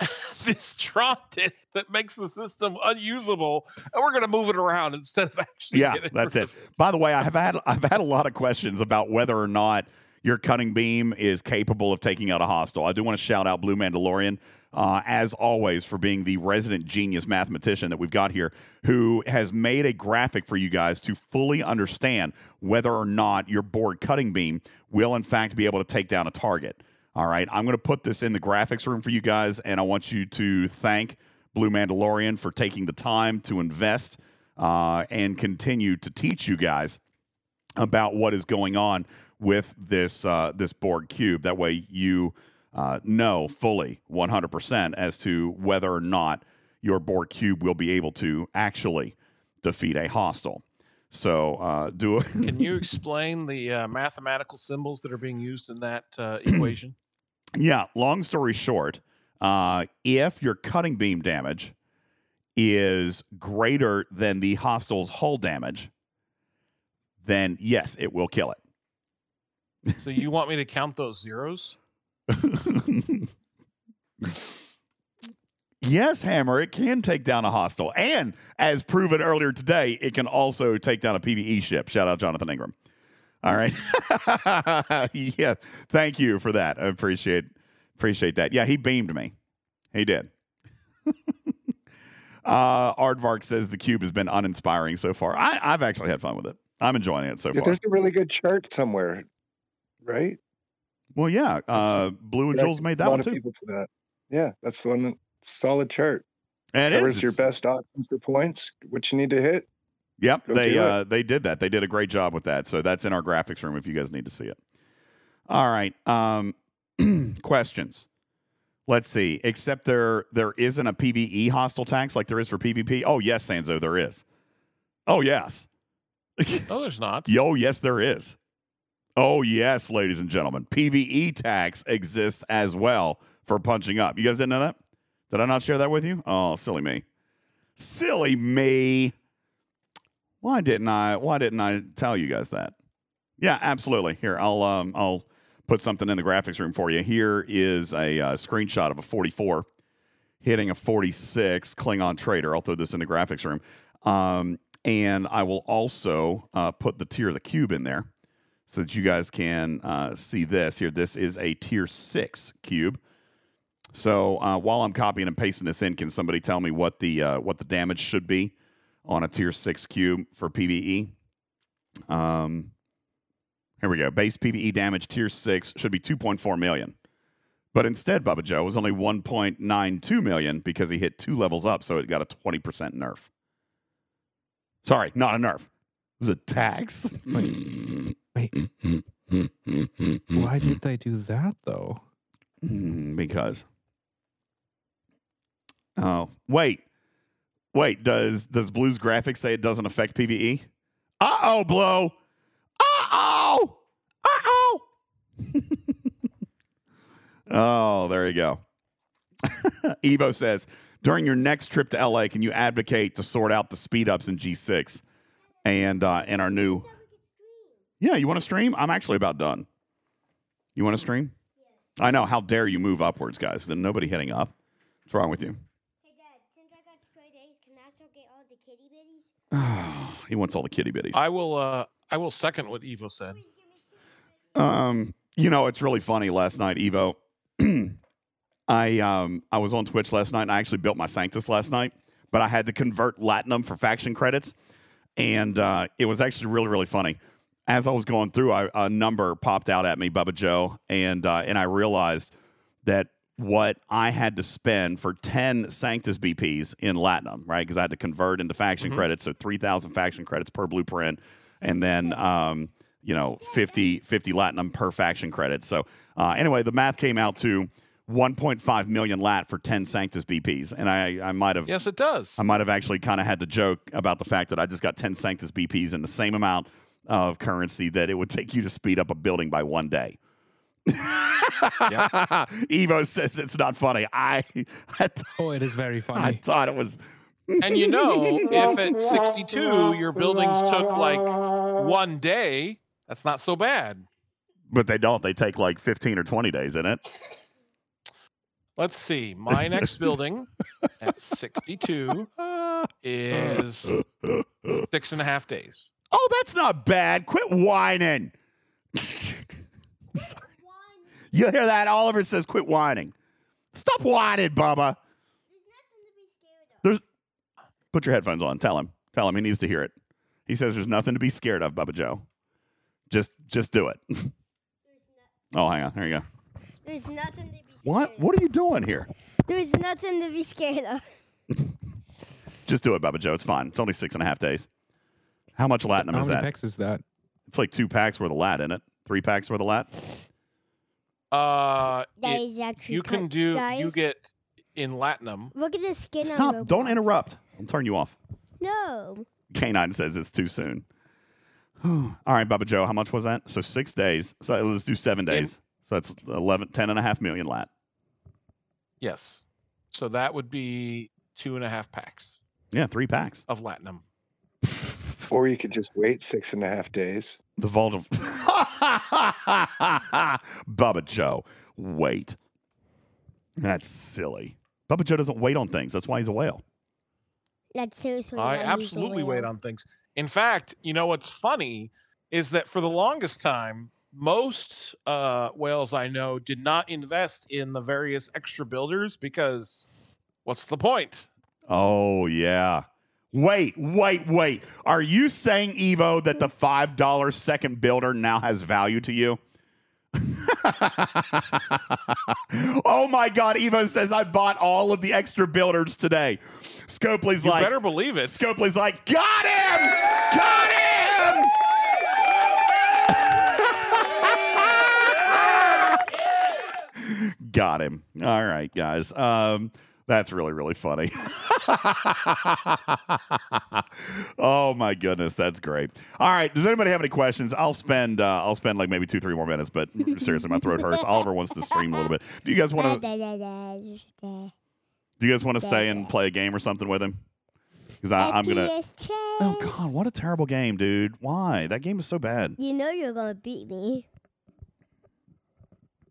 this Tron disk that makes the system unusable, and we're going to move it around instead of actually. yeah, that's it. By the way, I have had I've had a lot of questions about whether or not your cutting beam is capable of taking out a hostile. I do want to shout out Blue Mandalorian. Uh, as always, for being the resident genius mathematician that we've got here, who has made a graphic for you guys to fully understand whether or not your Borg cutting beam will, in fact, be able to take down a target. All right, I'm going to put this in the graphics room for you guys, and I want you to thank Blue Mandalorian for taking the time to invest uh, and continue to teach you guys about what is going on with this uh, this Borg cube. That way, you uh, know fully 100% as to whether or not your Borg cube will be able to actually defeat a hostile. So, uh, do it. Can you explain the uh, mathematical symbols that are being used in that uh, equation? Yeah, long story short, uh, if your cutting beam damage is greater than the hostile's hull damage, then yes, it will kill it. so you want me to count those zeros? Yes, Hammer, it can take down a hostile. And as proven earlier today, it can also take down a PvE ship. Shout out Jonathan Ingram. All right. yeah. Thank you for that. I appreciate appreciate that. Yeah, he beamed me. He did. uh Aardvark says the cube has been uninspiring so far. I, I've actually had fun with it. I'm enjoying it so Yeah, far. there's a really good chart somewhere, right? Well, yeah. Uh Blue and Connect Jules made a that lot one of too. people to that. Yeah, that's the one. Solid chart. And it Where's your best option for points? What you need to hit? Yep, Go they uh, they did that. They did a great job with that. So that's in our graphics room if you guys need to see it. All right. Um, questions. Let's see. Except there there isn't a PVE hostile tax like there is for PvP. Oh yes, Sanzo, there is. Oh yes. No, there's not. Yo, yes, there is. Oh yes, ladies and gentlemen, PVE tax exists as well for punching up. You guys didn't know that? Did I not share that with you? Oh, silly me. Silly me. Why didn't I? Why didn't I tell you guys that? Yeah, absolutely. Here, I'll um, I'll put something in the graphics room for you. Here is a uh, screenshot of a 44 hitting a 46 Klingon trader. I'll throw this in the graphics room, um, and I will also uh, put the tier of the cube in there so that you guys can uh, see this. Here, this is a tier six cube. So uh, while I'm copying and pasting this in, can somebody tell me what the uh, what the damage should be on a tier six cube for PVE? Um, here we go. Base PVE damage tier six should be 2.4 million, but instead, Bubba Joe was only 1.92 million because he hit two levels up, so it got a 20% nerf. Sorry, not a nerf. It was a tax. Why did they do that though? Mm, because. Oh wait, wait. Does does Blue's graphics say it doesn't affect PVE? Uh oh, Blue. Uh oh. Uh oh. oh, there you go. Evo says During your next trip to LA, can you advocate to sort out the speed ups in G6 and uh, and our new? Yeah, you want to stream? I'm actually about done. You want to stream? I know. How dare you move upwards, guys? Then nobody hitting up. What's wrong with you? Hey, Dad, since I got stray days, can I still get all the kitty bitties? he wants all the kitty bitties. I will. Uh, I will second what Evo said. Um, you know, it's really funny. Last night, Evo, I um, I was on Twitch last night, and I actually built my Sanctus last night, but I had to convert Latinum for faction credits, and uh, it was actually really really funny. As I was going through, I, a number popped out at me, Bubba Joe, and uh, and I realized that what I had to spend for 10 Sanctus BPs in Latinum, right? Because I had to convert into faction credits, so 3,000 faction credits per blueprint, and then, um, you know, 50, 50 Latinum per faction credit. So, uh, anyway, the math came out to 1.5 million lat for 10 Sanctus BPs. And I, I might have. Yes, it does. I might have actually kind of had to joke about the fact that I just got 10 Sanctus BPs in the same amount of currency that it would take you to speed up a building by one day. Evo says it's not funny. I, I, th- Oh, it is very funny. I thought it was. And you know, if at 62 your buildings took like one day, that's not so bad. But they don't. They take like 15 or 20 days in it. Let's see. My next building at 62 is six and a half days. Oh, that's not bad. Quit whining. You hear that? Oliver says, quit whining. Stop whining, Bubba. There's. Put your headphones on. Tell him. Tell him he needs to hear it. He says there's nothing to be scared of, Bubba Joe. Just, just do it. oh, hang on. There you go. There's nothing to be scared What? of. What are you doing here? There's nothing to be scared of. Just do it, Bubba Joe. It's fine. It's only six and a half days. How much latinum How is many that? packs is that? It's like two packs worth of lat in it. Three packs worth of lat. Uh, That it- is actually you can cut- do, you guys, get in Latinum. Look at the skin on Stop. Don't interrupt. I'll turn you off. No. K9 says it's too soon. All right, Bubba Joe, how much was that? So six days. So let's do seven In- days. So that's 11, 10 and a half million lat. Yes. So that would be two and a half packs Yeah, three packs. of Latinum. Or you could just wait six and a half days. The vault of Bubba Joe. Wait. That's silly. Bubba Joe doesn't wait on things. That's why he's a whale. That's seriously I why he's a absolutely wait on things. In fact, you know what's funny is that for the longest time, most uh, whales I know did not invest in the various extra builders because what's the point? Oh, yeah. Wait, wait, wait. Are you saying, Evo, that the $5 second builder now has value to you? oh my God. Evo says, I bought all of the extra builders today. Scopely's You like, You better believe it. Scopely's like, got him! Got him! got him. All right, guys. Um, that's really, really funny. oh my goodness, that's great. All right, does anybody have any questions? I'll spend uh, I'll spend like maybe two, three more minutes, but seriously, my throat hurts. Oliver wants to stream a little bit. Do you guys want to? Do you guys want to stay and play a game or something with him? Because I'm gonna. Oh. God, what a terrible game, dude! Why that game is so bad? You know you're gonna beat me.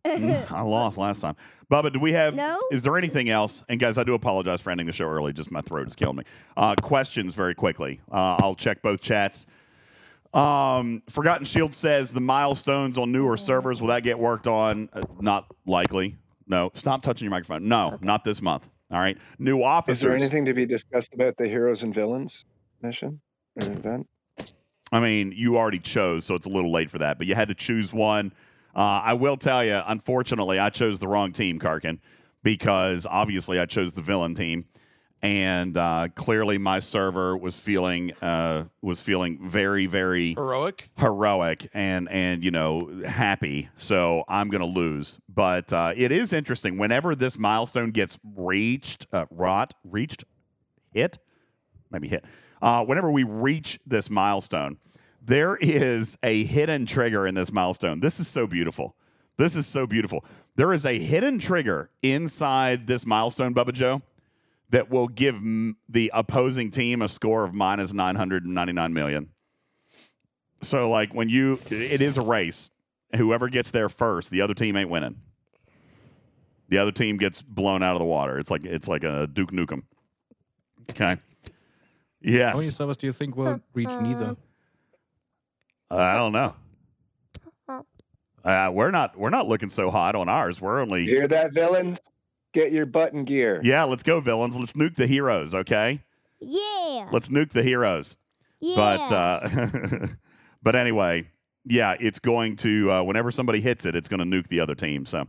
I lost last time. Bubba, do we have? No. Is there anything else? And guys, I do apologize for ending the show early. Just my throat is killing me. Uh, questions very quickly. Uh, I'll check both chats. Um, Forgotten Shield says the milestones on newer servers will that get worked on? Uh, not likely. No. Stop touching your microphone. No, not this month. All right. New officers. Is there anything to be discussed about the heroes and villains mission or event? I mean, you already chose, so it's a little late for that. But you had to choose one. Uh, I will tell you, unfortunately, I chose the wrong team, Karkin, because obviously I chose the villain team, and uh, clearly my server was feeling uh, was feeling very, very Heroic. heroic and and you know happy. So I'm gonna lose. But uh, it is interesting. Whenever this milestone gets reached, uh, wrought, reached, hit, maybe hit. Uh, whenever we reach this milestone, there is a hidden trigger in this milestone. This is so beautiful. This is so beautiful. There is a hidden trigger inside this milestone, Bubba Joe, that will give m- the opposing team a score of minus 999 million. So, like, when you, it is a race. Whoever gets there first, the other team ain't winning. The other team gets blown out of the water. It's like it's like a Duke Nukem. Okay. Yes. How many servers do you think will reach neither? Uh, I don't know. Uh, we're not we're not looking so hot on ours. We're only Hear that, villains? Get your button gear. yeah. Let's go, villains. Let's nuke the heroes. Okay, Yeah. let's nuke the heroes. yeah. But uh, but anyway, yeah, it's going to uh, whenever somebody hits it, it's going to nuke the other team. So.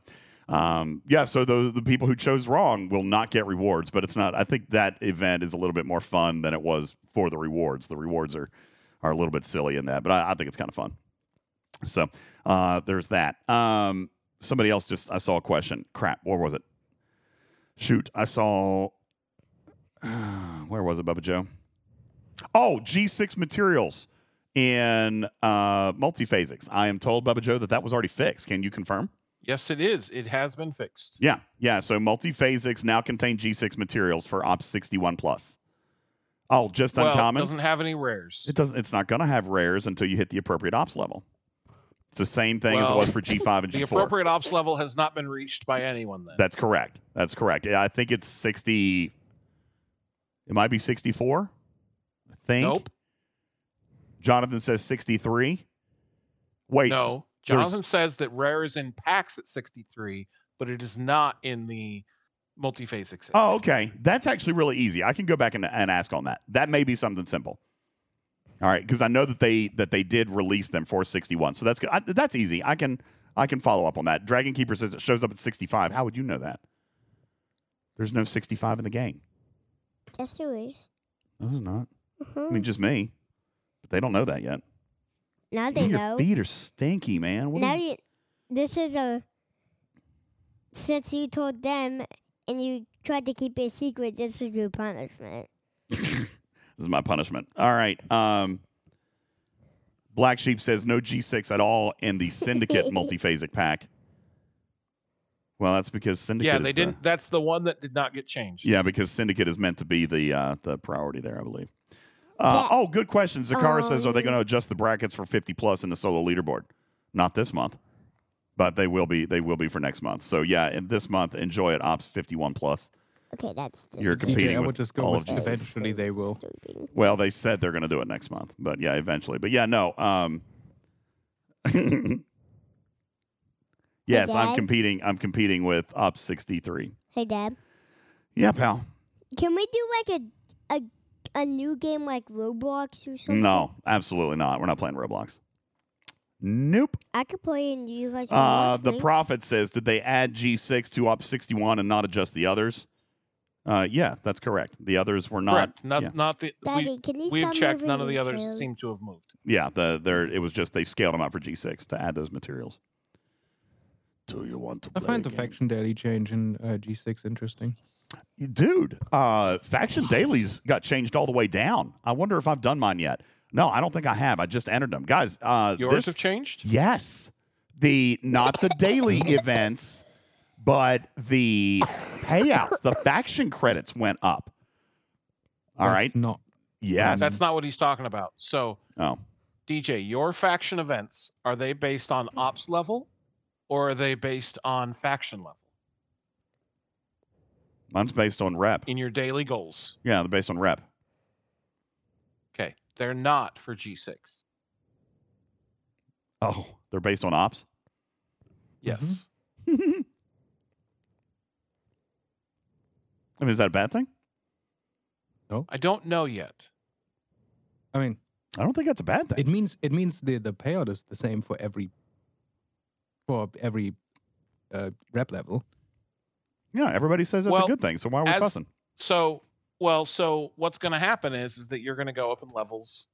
Um, yeah, so the the people who chose wrong will not get rewards, but it's not. I think that event is a little bit more fun than it was for the rewards. The rewards are are a little bit silly in that, but I, I think it's kind of fun. So uh, there's that. Um, somebody else just I saw a question. Crap, where was it? Shoot, I saw. where was it, Bubba Joe? Oh, G6 materials in uh, multiphasics. I am told, Bubba Joe, that that was already fixed. Can you confirm? Yes, it is. It has been fixed. Yeah, yeah. So multiphasics now contain G6 materials for Ops 61 plus. Oh, just well, it doesn't have any rares. It doesn't. It's not going to have rares until you hit the appropriate ops level. It's the same thing as it was for G5 and G4. The appropriate ops level has not been reached by anyone. Then That's correct. That's correct. I think it's 60. It might be 64. I think. nope. Jonathan says 63. Wait. No, Jonathan says that rare is in packs at 63, but it is not in the multiphasic. success. Oh, okay. That's actually really easy. I can go back and, and ask on that. That may be something simple. All right, because I know that they that they did release them for 61, so that's good. I, that's easy. I can I can follow up on that. Dragon Keeper says it shows up at 65. How would you know that? There's no 65 in the game. yes, there is. No, there's not. I Mhm. mean, just me. But they don't know that yet. Now they Your know. feet are stinky, man. What now is- you. This is a. Since you told them and you tried to keep it secret, this is your punishment. this is my punishment. All right. Um, Black Sheep says no G6 at all in the Syndicate multiphasic pack. Well, that's because Syndicate. yeah, they the- didn't. That's the one that did not get changed. Yeah, because Syndicate is meant to be the uh, the priority there, I believe. Uh, Yeah. Oh, good question. Zakara says, are they Um, going to adjust the brackets for 50 plus in the solo leaderboard? Not this month, but they will be. They will be for next month. So yeah, in this month, enjoy it. Ops 51 plus. Okay, that's. Just You're competing DJ, I with just go all with of G6. eventually they will. Stupid. Well, they said they're going to do it next month, but yeah, eventually. But yeah, no. Um, yes, I'm competing. I'm competing with Ops 63. Hey, Dad. Yeah, pal. Can we do like a a a new game like Roblox or something? No, absolutely not. We're not playing Roblox. Nope. I could play and you guys. Uh, watch the me. prophet says, did they add G6 to op 61 and not adjust the others? Uh, yeah, that's correct. The others were not. Correct. Not yeah. not the. Daddy, we, can you we've stop checked. moving None of the others chair? seem to have moved. Yeah, the there it was just they scaled them out for G6 to add those materials. Do you want to I play find the game? faction daily change in uh, G6 interesting. Dude, uh, faction dailies got changed all the way down. I wonder if I've done mine yet. No, I don't think I have. I just entered them, guys. Uh, Yours this, have changed. yes, the not the daily events, but the payouts. The faction credits went up. All That's right. Not Yes. That's not what he's talking about. So, oh, DJ, your faction events are they based on ops level, or are they based on faction level mine's based on rep. in your daily goals? Yeah, they're based on rep. Okay, they're not for G6. Oh, they're based on ops. Yes. I mean, is that a bad thing? No. I don't know yet. I mean, I don't think that's a bad thing. it means it means the the payout is the same for every for every uh, rep level. yeah, everybody says that's Well, a good thing. So why are we as- fussing? So, well, so what's going to happen is is that you're going to go up in levels,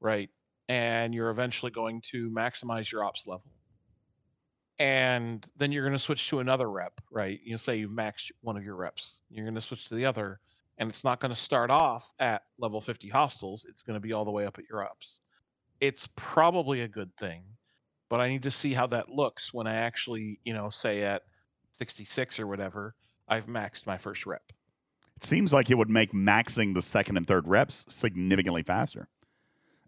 right? And you're eventually going to maximize your ops level. And then you're going to switch to another rep, right? You say you've maxed one of your reps. You're going to switch to the other, and it's not going to start off at level 50 hostiles. It's going to be all the way up at your ops. It's probably a good thing, but I need to see how that looks when I actually, you know, say at 66 or whatever, I've maxed my first rep. It seems like it would make maxing the second and third reps significantly faster.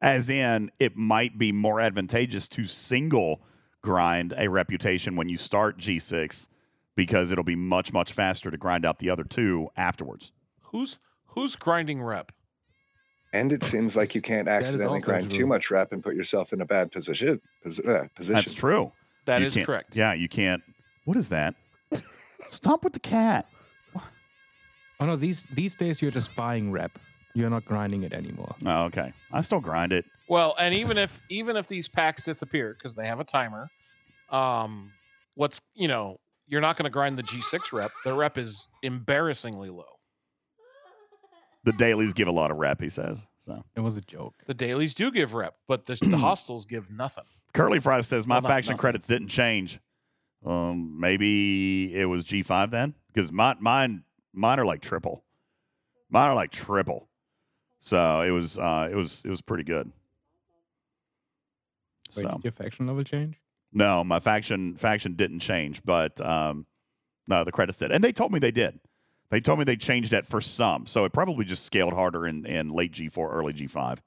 As in, it might be more advantageous to single grind a reputation when you start G6 because it'll be much, much faster to grind out the other two afterwards. Who's who's grinding rep? And it seems like you can't accidentally grind true. too much rep and put yourself in a bad position. Pos- uh, position. That's true. That You is correct. Yeah, you can't. What is that? Stop with the cat. Oh no, these these days you're just buying rep. You're not grinding it anymore. Oh, okay. I still grind it. Well, and even if even if these packs disappear because they have a timer, um, what's you know you're not going to grind the G6 rep. The rep is embarrassingly low. The dailies give a lot of rep, he says. So It was a joke. The dailies do give rep, but the, the hostiles give nothing. Curly Fry says my Well, faction nothing. credits didn't change. Um, maybe it was G five then, because mine, mine, mine are like triple. Mine are like triple. So it was, uh, it was, it was pretty good. Wait, So did your faction level change? no, my faction faction didn't change, but um, no, the credits did, and they told me they did. They told me they changed that for some, so it probably just scaled harder in, in late G four, early G five.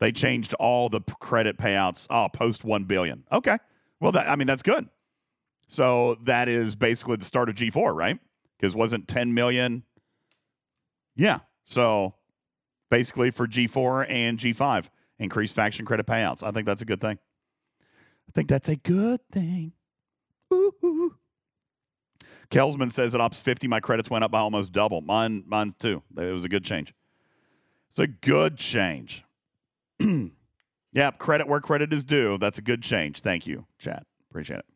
They changed all the credit payouts. Oh, post one billion. Okay, well, that I mean that's good. So that is basically the start of G four, right? Because wasn't ten million? Yeah. So basically for G four and G five, increased faction credit payouts. I think that's a good thing. I think that's a good thing. Ooh. Kelsman says at Ops 50, my credits went up by almost double. Mine, mine too. It was a good change. It's a good change. yep, credit where credit is due. That's a good change. Thank you, chat. Appreciate it.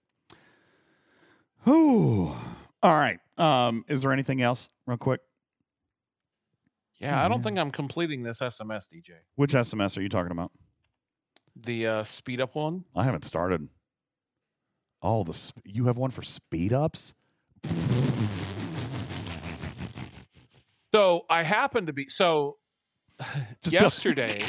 Whew. All right. Um, is there anything else, real quick? Yeah, I don't think I'm completing this SMS, DJ. Which SMS are you talking about? The uh, speed up one. I haven't started. Oh, the sp- you have one for speed ups. So I happen to be so Just build- yesterday.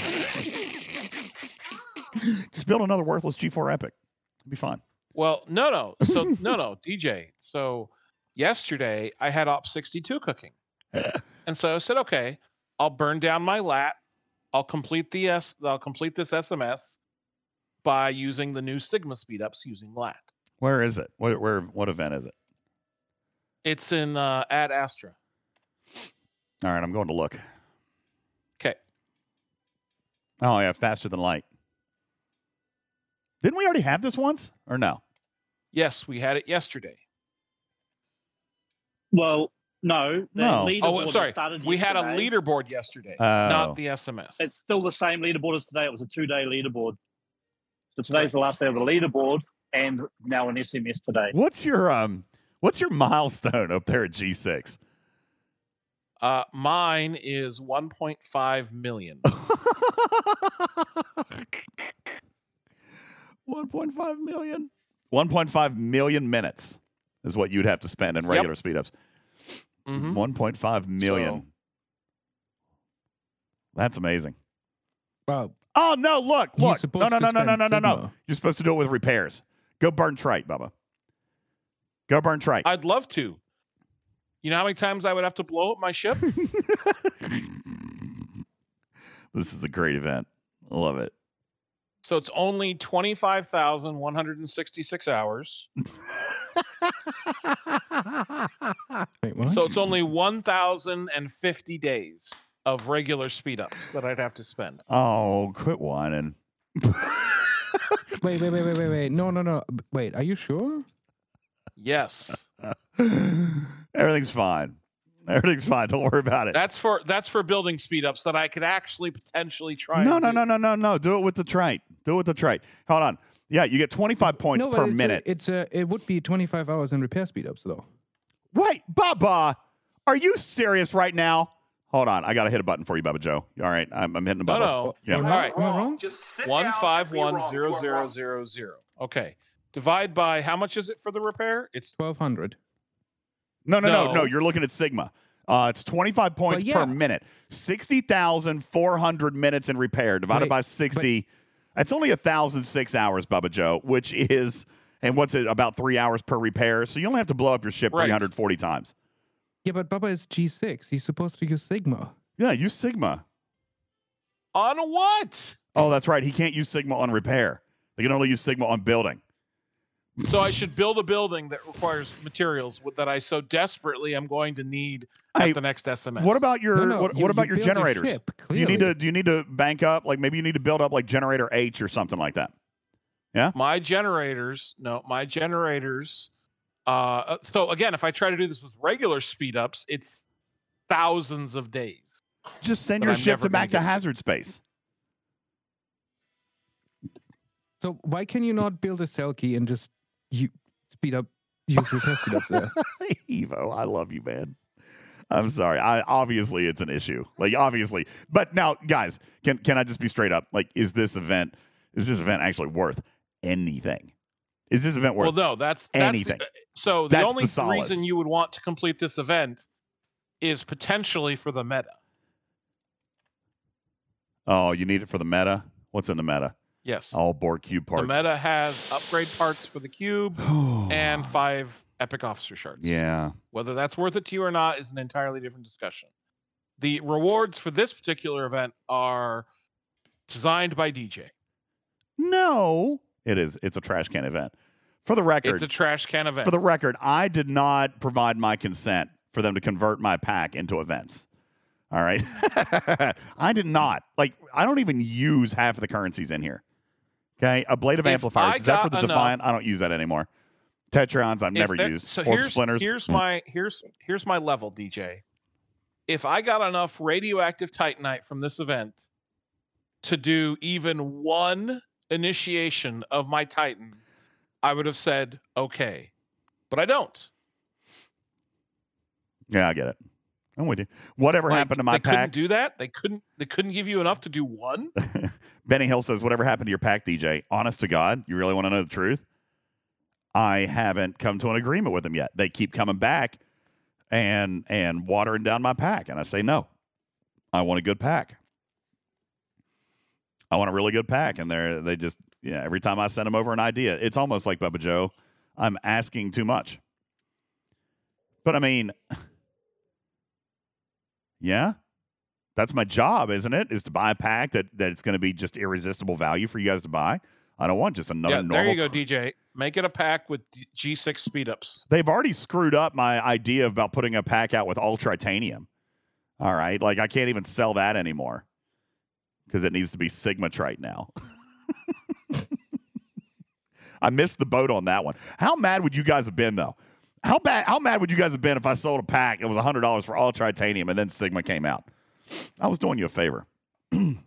Just build another worthless G4 Epic. It'd be fine. Well, no, no. So no, no, DJ. So yesterday I had Op 62 cooking. and so I said, okay, I'll burn down my lat. I'll complete the S I'll complete this SMS by using the new Sigma speed ups using lat. Where is it? Where, where what event is it? It's in uh Ad Astra. All right, I'm going to look. Okay. Oh yeah, faster than light. Didn't we already have this once or no? Yes, we had it yesterday. Well, no. The No. leaderboard Oh, sorry. started We had a leaderboard yesterday, Oh. not the SMS. It's still the same leaderboard as today. It was a two-day leaderboard. So today's the last day of the leaderboard, and now an SMS today. What's your um what's your milestone up there at G6? uh, mine is 1.5 million. 1.5 million. 1.5 million minutes is what you'd have to spend in Yep. regular speed ups. Mhm. 1.5 million. So- That's amazing. Well, Oh no! Look! Look! supposed No! No! No! No! No! No! No! You're supposed to do it with repairs. Go burn trite, Bubba. Go burn trite. I'd love to. You know how many times I would have to blow up my ship? this is a great event. I love it. so it's only 25,166 hours. wait, what? So it's only 1,050 days of regular speed ups that I'd have to spend. Oh, quit whining. wait, wait, wait, wait, wait, wait. No, no, no. Wait, are you sure? Yes. Everything's fine. Everything's fine. Don't worry about it. That's for that's for building speed ups that I could actually potentially try. No, no, do. no, no, no, no. Do it with the trite. Do it with the trite. Hold on. Yeah, you get 25 points no, per it's a- minute. it's a. It would be 25 hours in repair speed ups though. Wait, Bubba, are you serious right now? Hold on. I got to hit a button for you, Bubba Joe. All right. I'm, I'm hitting the No, button. no. Yeah. Am All I- right. Am I wrong? One five one zero zero zero zero. Okay. Divide by how much is it for the repair? It's 1200. No, no, no, no, No. You're looking at Sigma. Uh, it's 25 points yeah. per minute. 60,400 minutes in repair divided Wait, by 60. That's only a 1,006 hours, Bubba Joe, which is, and what's it, about three hours per repair. So you only have to blow up your ship Right. 340 times. Yeah, but Bubba is G6. He's supposed to use Sigma. Yeah, use Sigma. On what? Oh, that's right. He can't use Sigma on repair. They can only use Sigma on building. So I should build a building that requires materials that I so desperately am going to need at Hey, the next SMS. What about your No, no, what, you- what about you your build a generators? ship, do you need to do you need to bank up? Like maybe you need to build up like generator H or something like that. Yeah. My generators? No, my generators. Uh, uh, so again, if I try to do this with regular speed ups, it's thousands of days. Just send your I'm ship to back to hazard space. So why can you not build a Selkie and just you speed up use repair speed up there? Evo, I love you, man. I'm sorry. I obviously it's an issue. Like obviously. But now, guys, can can I just be straight up? Like, is this event is this event actually worth anything? Is this event worth well, no, that's, that's anything. The, so the That's only the reason you would want to complete this event is potentially for the meta. Oh, you need it for the meta? What's in the meta? Yes, All Borg cube parts. the meta has upgrade parts for the cube and five epic officer shards. Yeah. Whether that's worth it to you or not is an entirely different discussion. The rewards for this particular event are designed by DJ. No. It is. It's a trash can event. For the record, It's a trash can event. for the record, I did not provide my consent for them to convert my pack into events. All right. I did not. Like, I don't even use half of the currencies in here. Okay. A blade of If I amplifiers. Is that for the enough- Defiant? I don't use that anymore. Tetrons, I've never there- used. So Orb splinters. here's my here's here's my level, DJ. If I got enough radioactive titanite from this event to do even one initiation of my Titan, I would have said okay. But I don't. yeah, I get it. I'm with you. Whatever Like, happened to my they couldn't pack? do that. They couldn't. They couldn't give you enough to do one. Benny Hill says, whatever happened to your pack, DJ? Honest to God, you really want to know the truth? I haven't come to an agreement with them yet. They keep coming back and and watering down my pack. And I say, no, I want a good pack. I want a really good pack. And they're they just yeah, every time I send them over an idea, it's almost like Bubba Joe. I'm asking too much. But I mean, yeah, that's my job, isn't it? Is to buy a pack that that it's going to be just irresistible value for you guys to buy. I don't want just another yeah, normal. there you go, DJ. Make it a pack with G6 speed ups. They've already screwed up my idea about putting a pack out with all titanium. All right, like I can't even sell that anymore because it needs to be sigma Sigmatrite now. I missed the boat on that one. How mad would you guys have been though? How bad? How mad would you guys have been if I sold a pack? It was hundred dollars for all titanium, and then Sigma came out. I was doing you a favor. I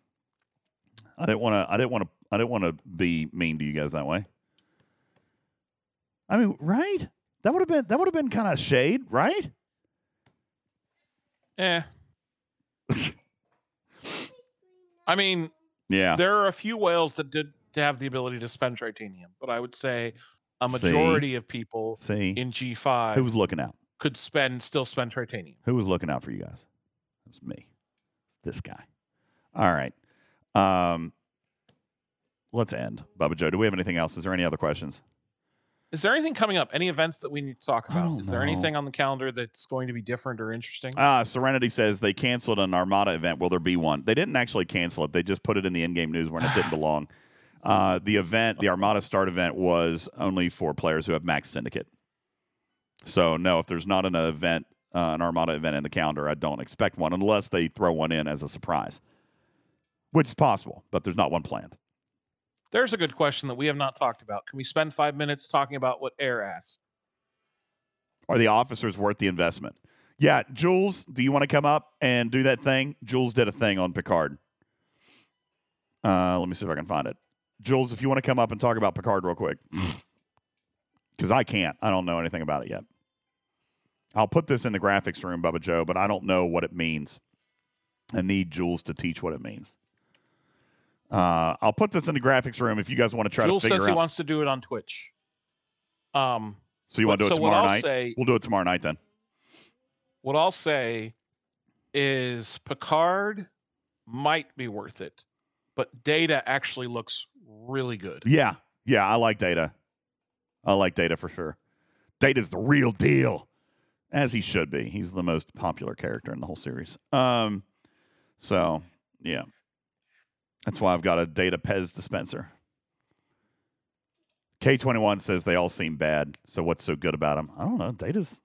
didn't want to. I didn't want to. I didn't want to be mean to you guys that way. I mean, right? That would have been. That would have been kind of shade, right? Eh. I mean, Yeah. there are a few whales that did have the ability to spend titanium, but I would say a See? majority of people See, in G5 who was looking out? could spend still spend titanium. Who was looking out for you guys? It was me. It's this guy. All right. Um, let's end. Bubba Joe, do we have anything else? Is there any other questions? Is there anything coming up? Any events that we need to talk about? Is there know. anything on the calendar that's going to be different or interesting? Ah, Serenity says they canceled an Armada event. Will there be one? They didn't actually cancel it. They just put it in the in-game news when it didn't belong. Uh, the event, the Armada Start event, was only for players who have Max Syndicate. So no, if there's not an event, uh, an Armada event in the calendar, I don't expect one unless they throw one in as a surprise, which is possible, but there's not one planned. There's a good question that we have not talked about. Can we spend five minutes talking about what Air asked? Are the officers worth the investment? Yeah, Jules, do you want to come up and do that thing? Jules did a thing on Picard. Uh, let me see if I can find it. Jules, if you want to come up and talk about Picard real quick, because I can't. I don't know anything about it yet. I'll put this in the graphics room, Bubba Joe, but I don't know what it means. I need Jules to teach what it means. Uh, I'll put this in the graphics room if you guys want to try Jules to figure out. Jules says he out. wants to do it on Twitch. Um, so you want to do it so tomorrow night? say- we'll do it tomorrow night then. what I'll say is Picard might be worth it, but Data actually looks really good. Yeah, yeah, I like data. I like data for sure. Data's the real deal. as he should be. He's the most popular character in the whole series. Um, so yeah, that's why I've got a data Pez dispenser. K21 says they all seem bad. So what's so good about them? I don't know. Data's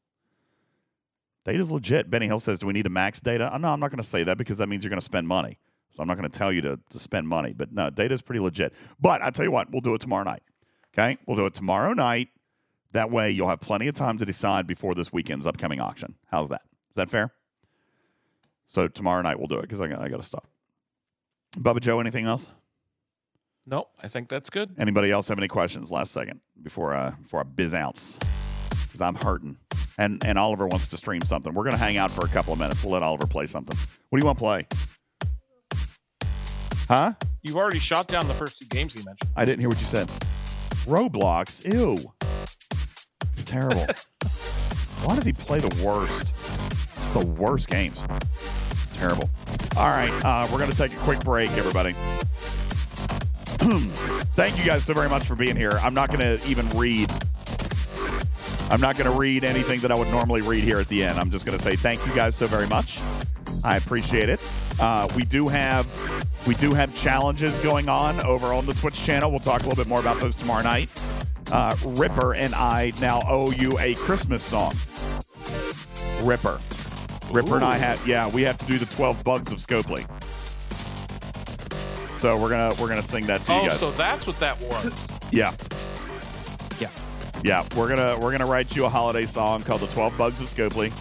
data's legit. Benny Hill says, "Do we need to max data?" Uh, no, I'm not going to say that because that means you're going to spend money. So I'm not going to tell you to, to spend money. But no, data is pretty legit. But I tell you what, we'll do it tomorrow night. Okay, we'll do it tomorrow night. That way, you'll have plenty of time to decide before this weekend's upcoming auction. How's that? Is that fair? So tomorrow night we'll do it because I got, I got to stop. Bubba Joe, anything else? Nope, I think that's good. Anybody else have any questions? Last second before I before I biz outs because I'm hurting. And and Oliver wants to stream something. We're gonna hang out for a couple of minutes. We'll let Oliver play something. What do you want to play? Huh? You've already shot down the first two games he mentioned. I didn't hear what you said. Roblox. Ew. It's terrible. Why does he play the worst? It's the worst games. Terrible. All right, uh, we're going to take a quick break, everybody. Thank you guys so very much for being here. I'm not going to even read. I'm not going to read anything that I would normally read here at the end. I'm just going to say thank you guys so very much. I appreciate it. Uh, we do have we do have challenges going on over on the Twitch channel. We'll talk a little bit more about those tomorrow night. Uh, Ripper and I now owe you a Christmas song. Ripper. Ripper and I have yeah, we have to do the 12 bugs of Scopely. So we're gonna we're gonna sing that to you Oh, guys. so that's what that was. Yeah. Yeah. Yeah, we're gonna we're gonna write you a holiday song called "The Twelve Bugs of Scopely"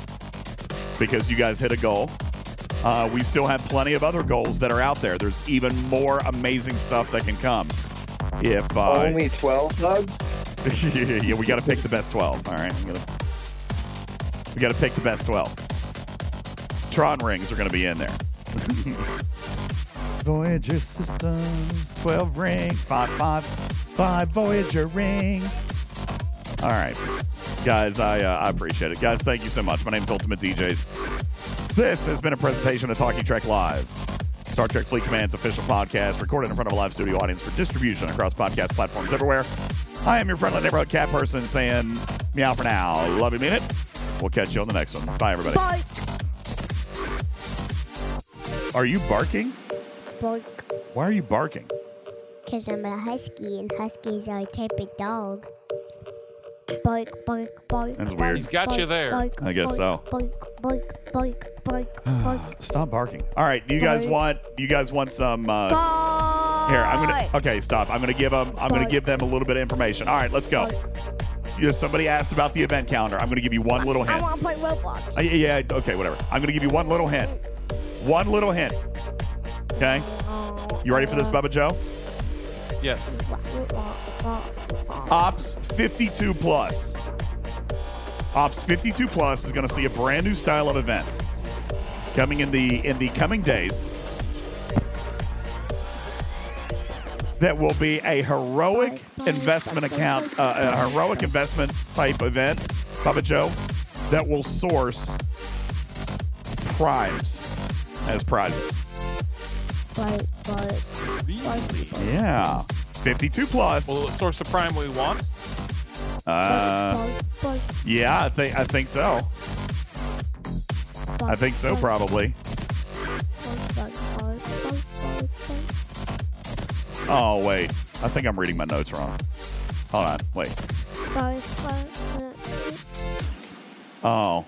because you guys hit a goal. Uh, we still have plenty of other goals that are out there. There's even more amazing stuff that can come. If uh, Only 12 bugs? yeah, we got to pick the best twelve. All right, we gotta, we got to pick the best twelve. Tron rings are going to be in there. Voyager systems, twelve rings, five, five, five Voyager rings. All right, guys, I uh, I appreciate it. Guys, thank you so much. My name is Ultimate DJs. This has been a presentation of Talking Trek Live. Star Trek Fleet Command's official podcast, recorded in front of a live studio audience for distribution across podcast platforms everywhere. I am your friendly neighborhood cat person saying meow for now. Love you, mean it. We'll catch you on the next one. Bye, everybody. Bark, Are you barking? bark. Why are you barking? Because I'm a husky, and huskies are a type of dog. Bark, bark, bark. That's weird. He's got you there. bark, I guess bark, so. Bark, bark, bark, bark, bark. Stop barking. All right, do you guys Bark. want? You guys want some? Uh, here, I'm gonna. Okay, stop. I'm gonna give them. I'm gonna Bark. give them a little bit of information. All right, let's go. Yeah, somebody asked about the event calendar. I'm gonna give you one little hint. I hint. want to play Roblox. Uh, yeah, yeah, okay, whatever. I'm gonna give you one little hint. One little hint. Okay. You ready for this, Bubba Joe? Yes. Ops 52 plus. Ops 52 plus is going to see a brand new style of event coming in the in the coming days. That will be a heroic investment account, uh, a heroic investment type event, Papa Joe, that will source primes as prizes. Bark, bark, Really? Yeah, 52 plus. Will it source the prime we want? Uh, bark, bark, yeah, I think I think so. I think so, probably. Oh wait, I think I'm reading my notes wrong. Hold on, wait. Oh,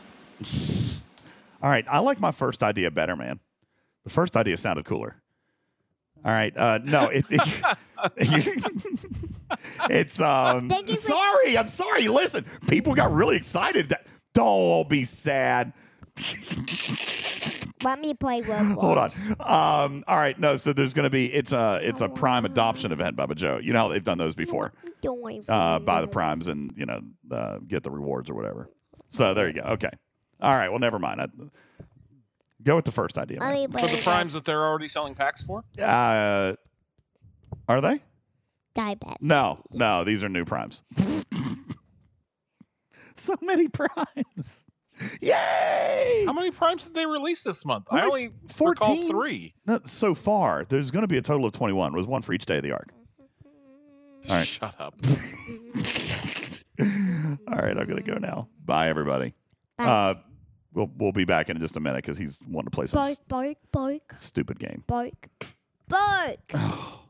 all right. I like my first idea better, man. The first idea sounded cooler. All right, uh, no, it, it- it's um. Thank you for- sorry, I'm sorry. Listen, people got really excited. That, don't be sad. Let me play Roblox. Hold on. Um, all right, no. So there's going to be it's a it's a prime adoption event, Bubba Joe. You know how they've done those before. Uh, buy the primes and you know uh, get the rewards or whatever. So there you go. Okay. All right. Well, never mind. I, go with the first idea. Let man. me play For the primes that they're already selling packs for? Uh, are they? Die bet. No, no. These are new primes. so many primes. Yay! How many primes did they release this month? I Only only recall 14? three. No, so far, there's going to be a total of 21. It was one for each day of the arc. All right. Shut up. All right. I'm going to go now. Bye, everybody. Bye. Uh, we'll we'll be back in just a minute because he's wanting to play some Bark, s- bark, bark, stupid game.